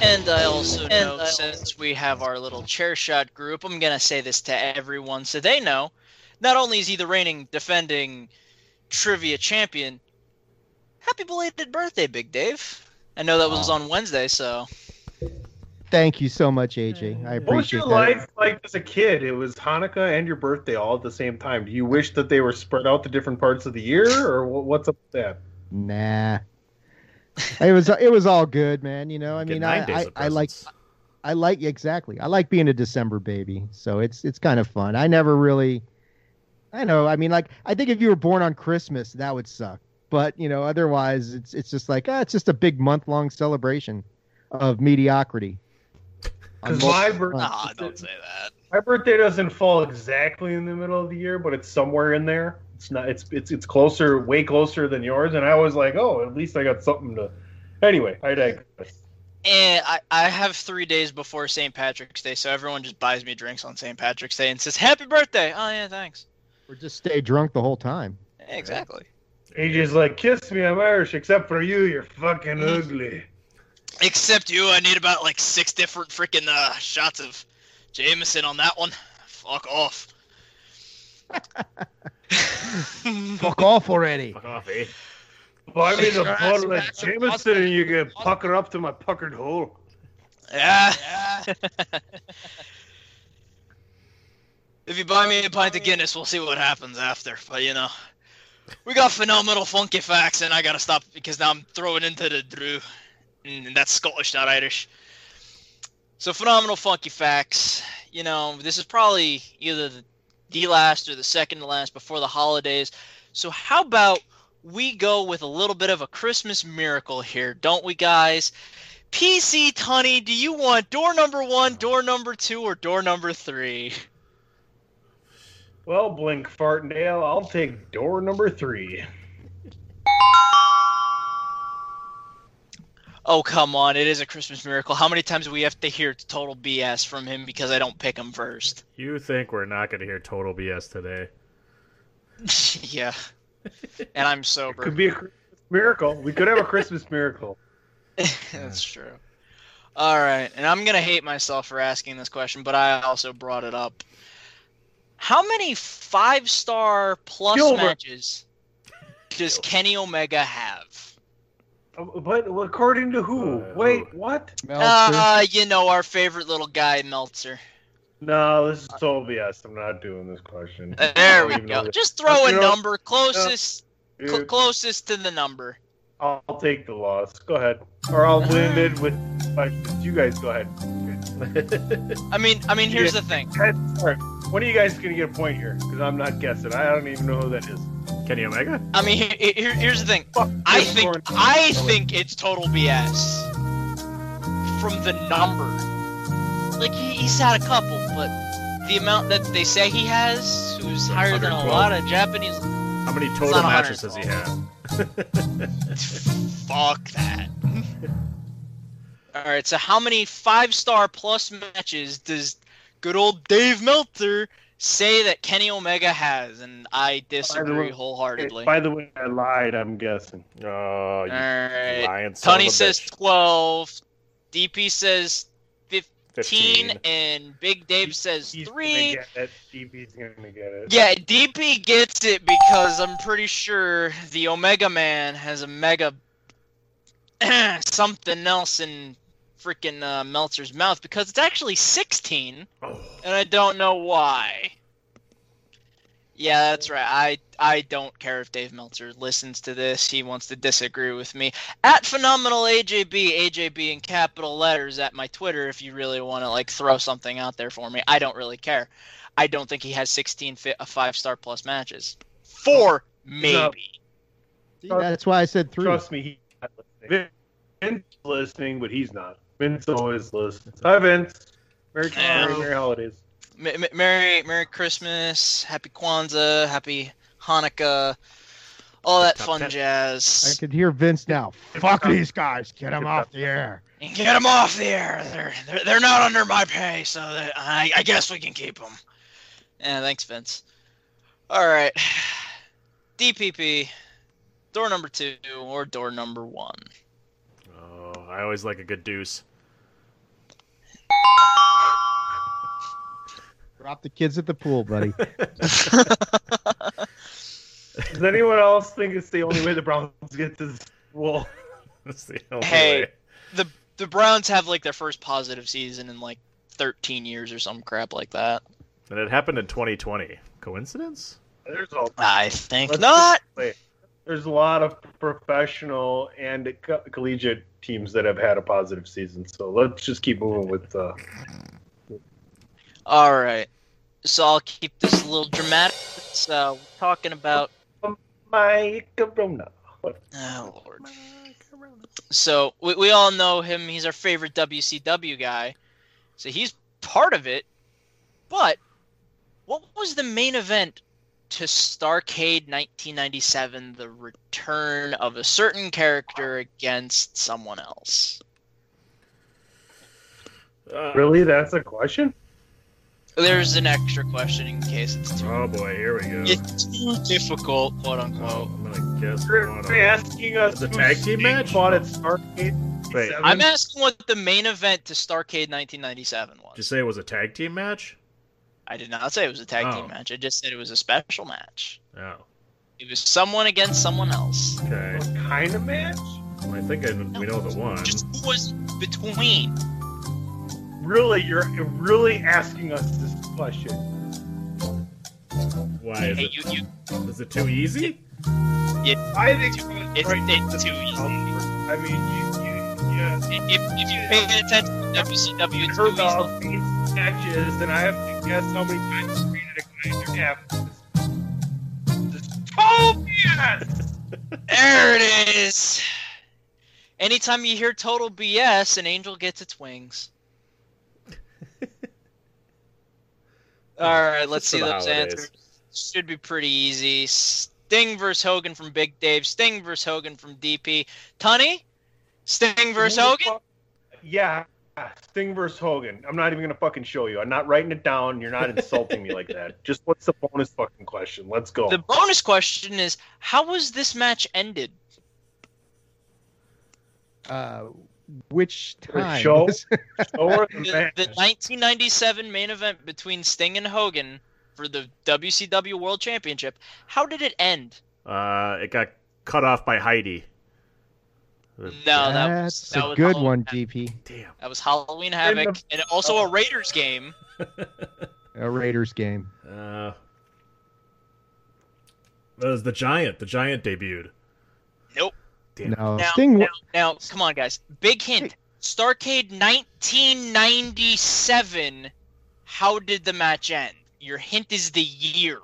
And I also know, since we have our little chair shot group, I'm gonna say this to everyone so they know. Not only is he the reigning, defending trivia champion, happy belated birthday, Big Dave. I know that was on Wednesday, so Thank you so much, AJ. I appreciate What was appreciate your that. life like as a kid? It was Hanukkah and your birthday all at the same time. Do you wish that they were spread out to different parts of the year, or wh- what's up with that? Nah. it was it was all good, man. You know, I Get mean, nine I, I, of I like presents. I like exactly. I like being a December baby, so it's it's kind of fun. I never really, I know. I mean, like I think if you were born on Christmas, that would suck. But you know, otherwise, it's it's just like ah, it's just a big month long celebration of mediocrity. Because my multiple birthday, Nah, don't say that. my birthday doesn't fall exactly in the middle of the year, but it's somewhere in there. It's not. It's it's it's closer, way closer than yours. And I was like, oh, at least I got something to. Anyway, I digress. And I, I have three days before St. Patrick's Day, so everyone just buys me drinks on St. Patrick's Day and says, Happy birthday! Oh, yeah, thanks. Or just stay drunk the whole time. Exactly. He just like, kiss me, I'm Irish, except for you, you're fucking ugly. Except you, I need about like six different freaking uh, shots of Jameson on that one. Fuck off. Fuck off already. Fuck off, eh? Buy me the bottle of that's- that's- Jameson and you get pucker up to my puckered hole. Yeah. if you buy me a pint of Guinness, we'll see what happens after. But you know, we got phenomenal funky facts, and I gotta stop because now I'm throwing into the Drew, and that's Scottish, not Irish. So phenomenal funky facts. You know, this is probably either the, last or the second to last before the holidays. So how about we go with a little bit of a Christmas miracle here, don't we, guys? PC Tunny, do you want door number one, door number two, or door number three? Well, Blink Fartendale, I'll take door number three. Oh, come on. It is a Christmas miracle. How many times do we have to hear total BS from him because I don't pick him first? You think we're not going to hear total BS today? yeah. And I'm sober. It Could be a Christmas miracle. We could have a Christmas miracle. That's true. All right. And I'm going to hate myself for asking this question, but I also brought it up. How many five star plus Gilbert. matches does Kenny Omega have? Uh, But according to who? Wait, what? Uh, you know, our favorite little guy, Meltzer. No, this is total BS. I'm not doing this question. I There we go. Just throw a You know, number closest cl- closest to the number. I'll, I'll take the loss. Go ahead, or I'll win it with. Like, you guys go ahead. I mean, I mean, here's Yeah. the thing. Guys, all right. When are you guys gonna get a point here? Because I'm not guessing. I don't even know who that is. Kenny Omega? I mean, he- he- here, here's the thing. I think I think it's total BS from the number. Like he, he's had a couple, but the amount that they say he has, who's higher than a lot of Japanese. How many total matches does he have? Fuck that. All right, so how many five-star plus matches does good old Dave Meltzer say that Kenny Omega has? And I disagree wholeheartedly. By the way, I lied. I'm guessing. Oh, you All right. Tony says bitch. 12. DP says 15, and Big Dave says He's three. gonna get it. DP's gonna get it. Yeah, DP gets it because I'm pretty sure the Omega Man has a mega something else in freaking uh, Meltzer's mouth because it's actually 16, and I don't know why. Yeah, that's right. I I don't care if Dave Meltzer listens to this. He wants to disagree with me. At phenomenal AJB, AJB in capital letters at my Twitter if you really want to like throw something out there for me. I don't really care. I don't think he has 16 fi- uh, five star plus matches. Four maybe. See, that's why I said three. Trust me, he's not listening. Vince listening, but he's not. Vince always listens. Hi, Vince. Merry, Merry, Merry holidays. M- M- Merry Merry Christmas, Happy Kwanzaa, Happy Hanukkah, all that fun jazz. I jazz. could hear Vince now. Fuck these guys. Get them off the air. And get them off the air. They're they're, they're not under my pay, so that I, I guess we can keep them. Yeah, thanks, Vince. All right, DPP, door number two or door number one. Oh, I always like a good deuce. Drop the kids at the pool, buddy. Does anyone else think it's the only way the Browns get to well? Bowl? That's the Hey, way. the the Browns have like their first positive season in like 13 years or some crap like that. And it happened in 2020. Coincidence? There's a, I think Let's not. just say, There's a lot of professional and co- collegiate teams that have had a positive season. So let's just keep moving with. Uh, All right. So I'll keep this a little dramatic. So we're talking about my Corona. Oh Lord. So we, we all know him. He's our favorite WCW guy. So he's part of it. But what was the main event to Starcade 1997? The return of a certain character against someone else. Uh, really, that's a question. There's an extra question in case it's too. Oh boy, here we go. It's too difficult, quote unquote. Oh, I'm gonna guess. You're one of you're asking us The who tag team match? fought at Starcade. Wait, I'm asking what the main event to Starcade 1997 was. Did you say it was a tag team match? I did not say it was a tag Oh. team match. I just said it was a special match. Oh, It was someone against someone else. okay. What kind of match? Well, I think I, we know the one. Just who was between? Really, you're really asking us this question. Why is Hey, it? you, you, Is it too easy? it, I think it's, it's too easy. I mean, you, you, yeah. If, if you pay attention to WCW, it's too easy. These matches, and I have to guess how many times you created a guy in your half. Tobias! There it is. Anytime you hear total BS, an angel gets its wings. All right, let's see the those holidays. answers. Should be pretty easy. Sting versus Hogan from Big Dave. Sting versus Hogan from DP. Tunny? Sting versus Hogan? Yeah, Sting versus Hogan. I'm not even gonna fucking show you. I'm not writing it down. You're not insulting me like that. Just what's the bonus fucking question? Let's go. The bonus question is how was this match ended? Uh, which The time? show? Show the The, the 1997 main event between Sting and Hogan for the WCW World Championship. How did it end? Uh, it got cut off by Heidi. No, that was That's that a was good Halloween- one, DP. Damn. That was Halloween Havoc, and also a Raiders game. A Raiders game. Uh, that was the Giant. The Giant debuted. Nope. Damn. No, Now, Sting. now, now, come on, guys. Big hint: Starcade 1997. How did the match end? Your hint is the year.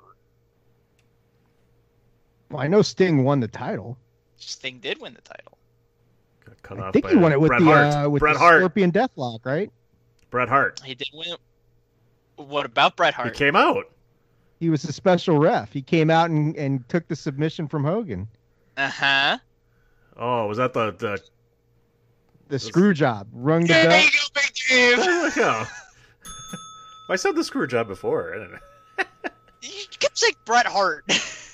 Well, I know Sting won the title. Sting did win the title. Got cut I off think by he won it with Bret the Hart. uh, with Bret the Hart. Scorpion Deathlock, right? Bret Hart. He did win. What about Bret Hart? He came out. He was a special ref. He came out and, and took the submission from Hogan. Uh huh. Oh, was that the the? The screw job, rung the There bell. you go, Big Dave. oh. I said the screw job before. I don't know. You kept saying Bret Hart.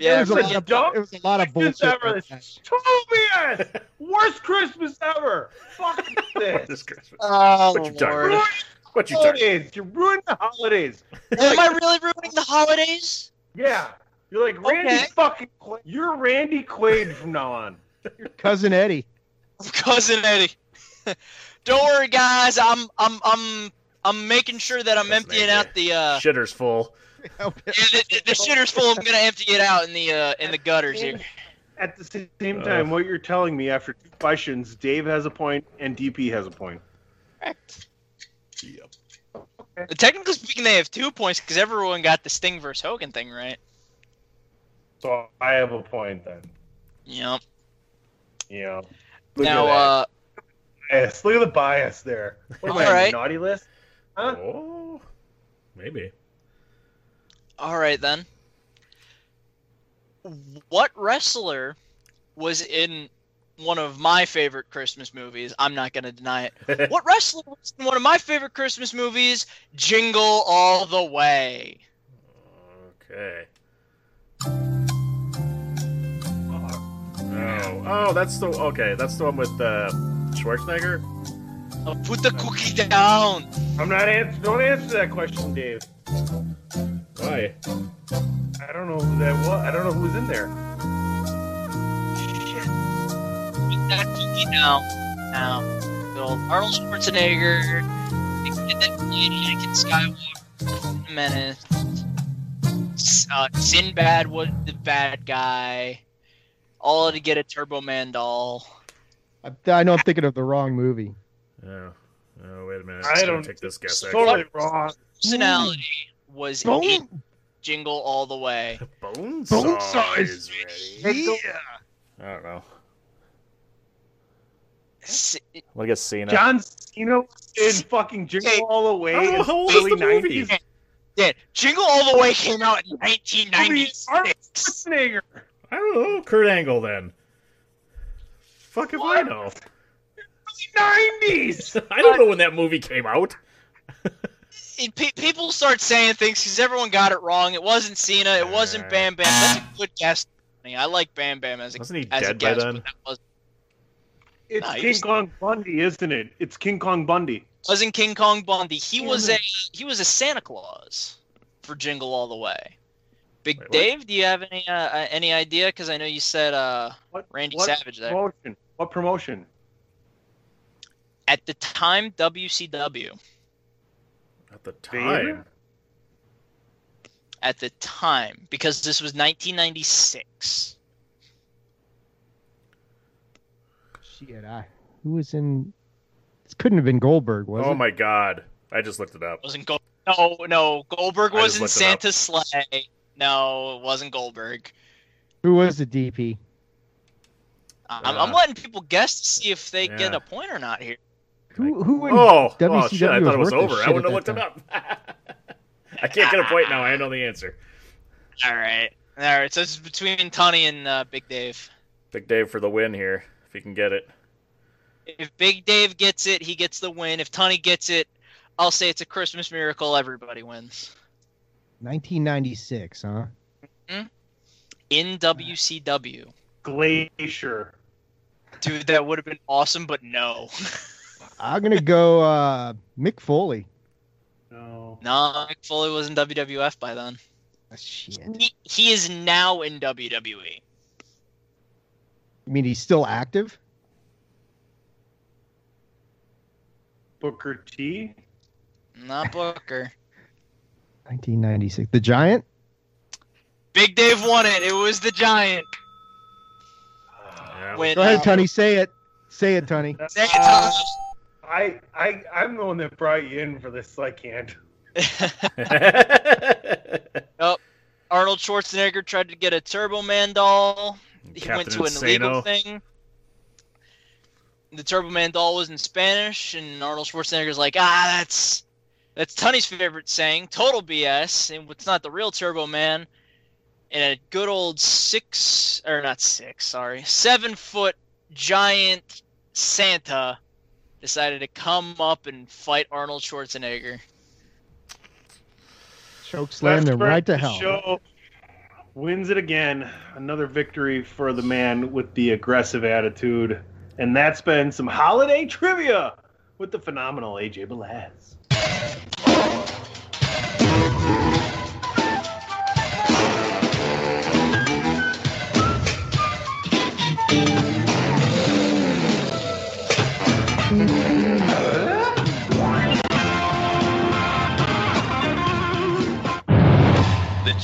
There was a lot of dumbest there was a lot of bullshit. ever. like This that. total BS. Worst Christmas ever. Fuck this. this Christmas. Oh, What you talking Lord. about? What you talking? holidays. You're ruining the holidays. Am I really ruining the holidays? Yeah. You're like Randy Okay. fucking Quaid. You're Randy Quaid from now on. You're Cousin Eddie. cousin Eddie. Don't worry, guys. I'm I'm I'm I'm making sure that I'm emptying out the uh Shitter's full. yeah, the, the, the shitter's full. I'm gonna empty it out in the uh in the gutters here. At the same time, what you're telling me after two questions, Dave has a point and DP has a point. Correct. Yep. Okay. Technically speaking, they have two points because everyone got the Sting versus Hogan thing right. So I have a point then. Yep. Yeah. Look now, at uh, bias. Look at the bias there. What am I, on the Alright. naughty list? Huh? Oh, maybe. All right then. What wrestler was in one of my favorite Christmas movies? I'm not gonna deny it. what wrestler was in one of my favorite Christmas movies? Jingle All the Way. Okay. Oh, oh, that's the okay. That's the one with uh, Schwarzenegger. Put the cookie down. I'm not answer. Don't answer that question, Dave. Why? I don't know who that was. I don't know who's in there. Put that cookie down. Now, good old Arnold Schwarzenegger. And then played Anakin Skywalker. Menace. Uh, Sinbad was the bad guy. All to get a Turbo Man doll. I, I know I'm thinking of the wrong movie. Oh, oh wait a minute. I I'm gonna don't- take this guess. Totally Actually. wrong. Personality was Bone- in Jingle All the Way. Bone Bone saw is ready. Yeah. I don't know. S- I'm gonna guess Cena. John Cena in fucking Jingle Hey, All the Way I know in how old early is the movie? 90s. Yeah, Jingle All the Way came out in 1996. Schwarzenegger. I don't know. Kurt Angle then. Fuck if I know. 90s. I don't know when that movie came out. it- pe- people start saying things because everyone got it wrong. It wasn't Cena. It wasn't Bam Bam. That's a good guess. I like Bam Bam as a Wasn't he as a dead by then? was, It's Nah, King was- Kong Bundy, isn't it? It's King Kong Bundy. wasn't King Kong Bundy. He was Damn a he was a Santa Claus for Jingle All the Way. Big Wait, what? Dave, do you have any uh, uh, any idea? Because I know you said uh, What, Randy what Savage there. Promotion. What promotion? At the time, WCW. At the time. At the time, because this was 1996. Shit, I who was in? This couldn't have been Goldberg, was Oh it? Oh my god. I just looked it up. Wasn't Gold? No, no. Goldberg I was just in looked. Santa's sleigh. No, it wasn't Goldberg. Who was the DP? I'm, I'm Uh, letting people guess to see if they get a point or not here. Who who in Oh, oh shit! I thought it was over. I wouldn't have looked that it up. I can't get a point now. I know the answer. All right, all right. So it's between Tony and uh, Big Dave. Big Dave for the win here, if he can get it. If Big Dave gets it, he gets the win. If Tony gets it, I'll say it's a Christmas miracle. Everybody wins. 1996, huh? In WCW, Glacier. dude, that would have been awesome, but no. I'm gonna go uh, Mick Foley. No. no, Mick Foley was in WWF by then. Ah, Shit. He, he is now in WWE. I mean, he's still active. Booker T. Not Booker. 1996. The Giant. Big Dave won it. It was the Giant. Yeah, When, Go ahead, uh, Tony. Say it. Say it, Tony. Say it, Uh, Tony. I, I, I'm the one that brought you in for this, so I can't. oh, Arnold Schwarzenegger tried to get a Turbo Man doll. He went to an illegal thing. The Turbo Man doll was in Spanish, and Arnold Schwarzenegger's like, ah, that's that's Tony's favorite saying, total BS, and it's not the real Turbo Man. And a good old six, or not six, sorry, seven foot giant Santa decided to come up and fight Arnold Schwarzenegger. Choke slammed him right to hell. the Show, wins it again. Another victory for the man with the aggressive attitude. And that's been some holiday trivia with the phenomenal AJ Belaz.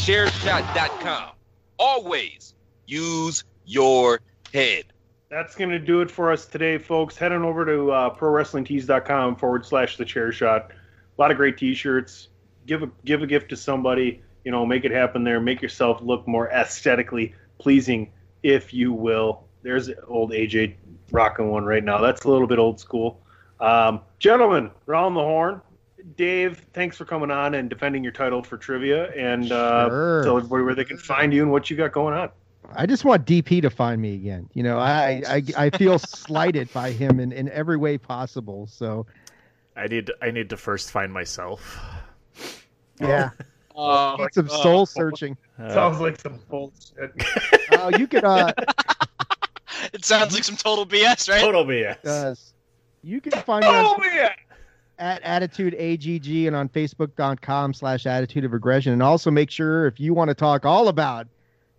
TheChairShot.com. Always use your head. That's going to do it for us today, folks. Head on over to uh, ProWrestlingTees.com forward slash The Chair Shot. A lot of great T-shirts. Give a give a gift to somebody. You know, make it happen there. Make yourself look more aesthetically pleasing, if you will. There's old AJ rocking one right now. That's a little bit old school. Um, gentlemen, round the horn. Dave, thanks for coming on and defending your title for trivia, and uh, Sure. tell everybody where they can find you and what you got going on. I just want DP to find me again. You know, I I, I feel slighted by him in, in every way possible. So I need I need to first find myself. yeah, Uh, need some soul searching. Sounds like some bullshit. Oh, you could uh, it sounds like some total BS, right? Total BS. does you can find me Oh on, man! at Attitude AGG and on Facebook.com slash Attitude of Aggression. And also make sure if you want to talk all about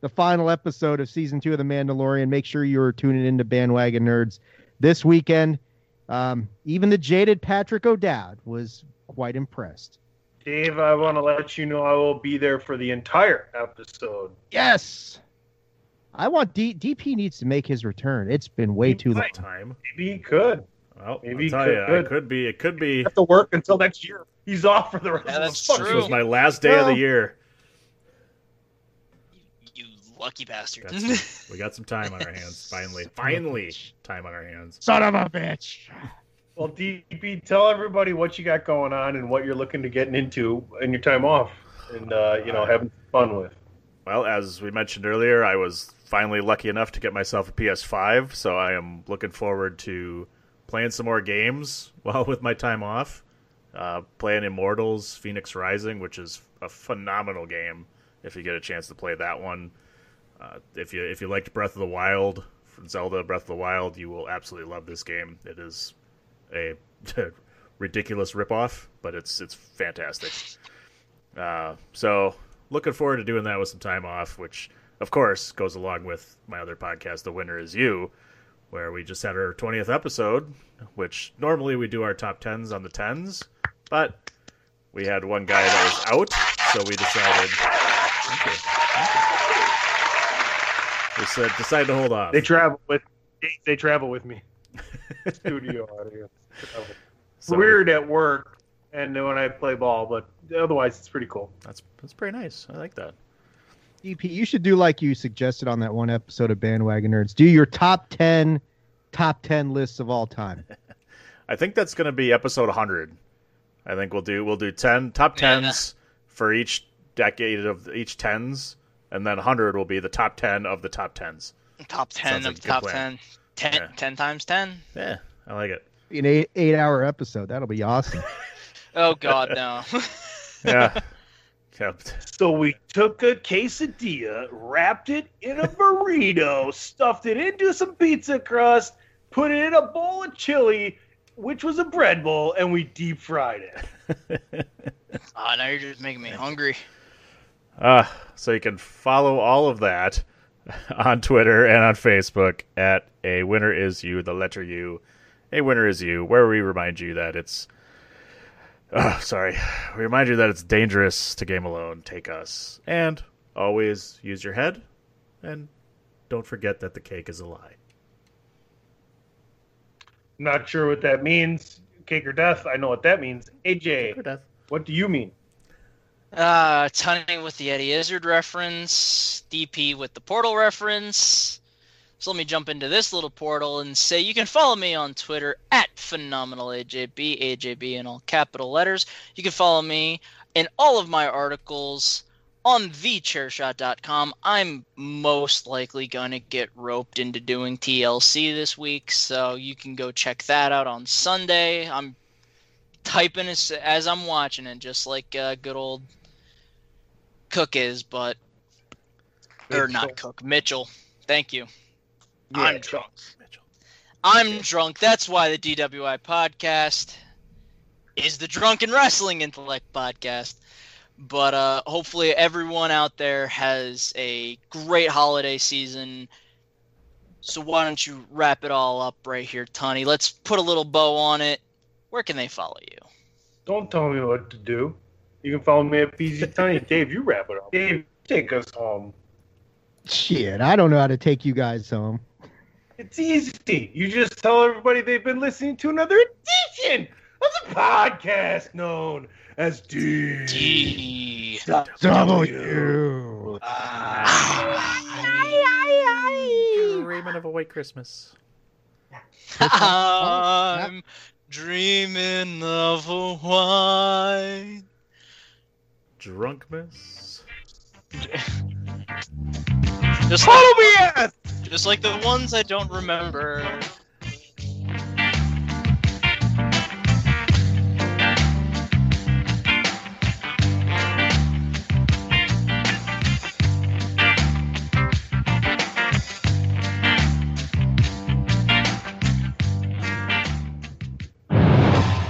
the final episode of season two of The Mandalorian, make sure you're tuning into Bandwagon Nerds this weekend. Um, even the jaded Patrick O'Dowd was quite impressed. Dave, I want to let you know I will be there for the entire episode. Yes. I want D- DP needs to make his return. It's been way too long. Time. Maybe he could. Well, Maybe I'll he tell you, could. it could be. It could be. have to work until next year. He's off for the rest Yeah, of the fucking true. This was my last day of the year. You lucky bastard. Got some- we got some time on our hands. Finally, finally, time on our hands. Son of a bitch. Well, DP, tell everybody what you got going on and what you're looking to get into in your time off, and uh, you know, having fun with. Well, as we mentioned earlier, I was finally lucky enough to get myself a PS5, so I am looking forward to playing some more games while with my time off. Uh, playing Immortals, Fenyx Rising, which is a phenomenal game. If you get a chance to play that one, uh, if you if you liked Breath of the Wild, Zelda Breath of the Wild, you will absolutely love this game. It is a ridiculous ripoff, but it's it's fantastic. Uh, so looking forward to doing that with some time off, which of course goes along with my other podcast, The Winner Is You, where we just had our 20th episode, which normally we do our top 10s on the 10s, but we had one guy that was out, so we decided. Thank you. Thank you. We said, decided to hold off. They travel with they travel with me. Studio audience. So- Weird at work and when I play ball, but otherwise it's pretty cool. That's that's pretty nice. I like that. DP, you should do like you suggested on that one episode of Bandwagon Nerds. Do your top 10 top 10 lists of all time. I think that's going to be episode 100. I think we'll do we'll do 10 top 10s for each decade of each 10s and then 100 will be the top 10 of the top 10s. Top 10 Sounds of like top plan. 10. 10, Yeah. 10 times 10? Yeah, I like it. An eight, eight hour episode. That'll be awesome. Oh, God, no. Yeah. Yep. So we took a quesadilla, wrapped it in a burrito, stuffed it into some pizza crust, put it in a bowl of chili, which was a bread bowl, and we deep fried it. oh, now you're just making me hungry. Uh, so you can follow all of that on Twitter and on Facebook at a winner is you, the letter U, a winner is you, where we remind you that it's. Oh, sorry. We remind you that it's dangerous to game alone. Take us. And always use your head. And don't forget that the cake is a lie. Not sure what that means. Cake or death. I know what that means. AJ, what do you mean? Uh, Tunning with the Eddie Izzard reference, DP with the portal reference. So let me jump into this little portal and say you can follow me on Twitter at phenomenalajb, AJB in all capital letters. You can follow me in all of my articles on thechairshot.com. I'm most likely going to get roped into doing TLC this week, so you can go check that out on Sunday. I'm typing as, as I'm watching it, just like uh, good old Cook is, but or not Cook, Mitchell. Thank you. I'm drunk. Mitchell. I'm drunk. That's why the DWI podcast is the Drunken Wrestling Intellect podcast. But uh, hopefully, everyone out there has a great holiday season. So why don't you wrap it all up right here, Tony? Let's put a little bow on it. Where can they follow you? Don't tell me what to do. You can follow me at PZ Tiny. Dave, you wrap it up. Dave, take us home. Shit, I don't know how to take you guys home. It's easy. You just tell everybody they've been listening to another edition of the podcast known as D. D. W. Ah. Raymond of a White Christmas. I'm dreaming of a white. Drunkmas. Just Follow like, me at just like the ones I don't remember.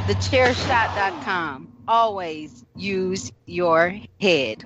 TheChairShot.com. Always use your head.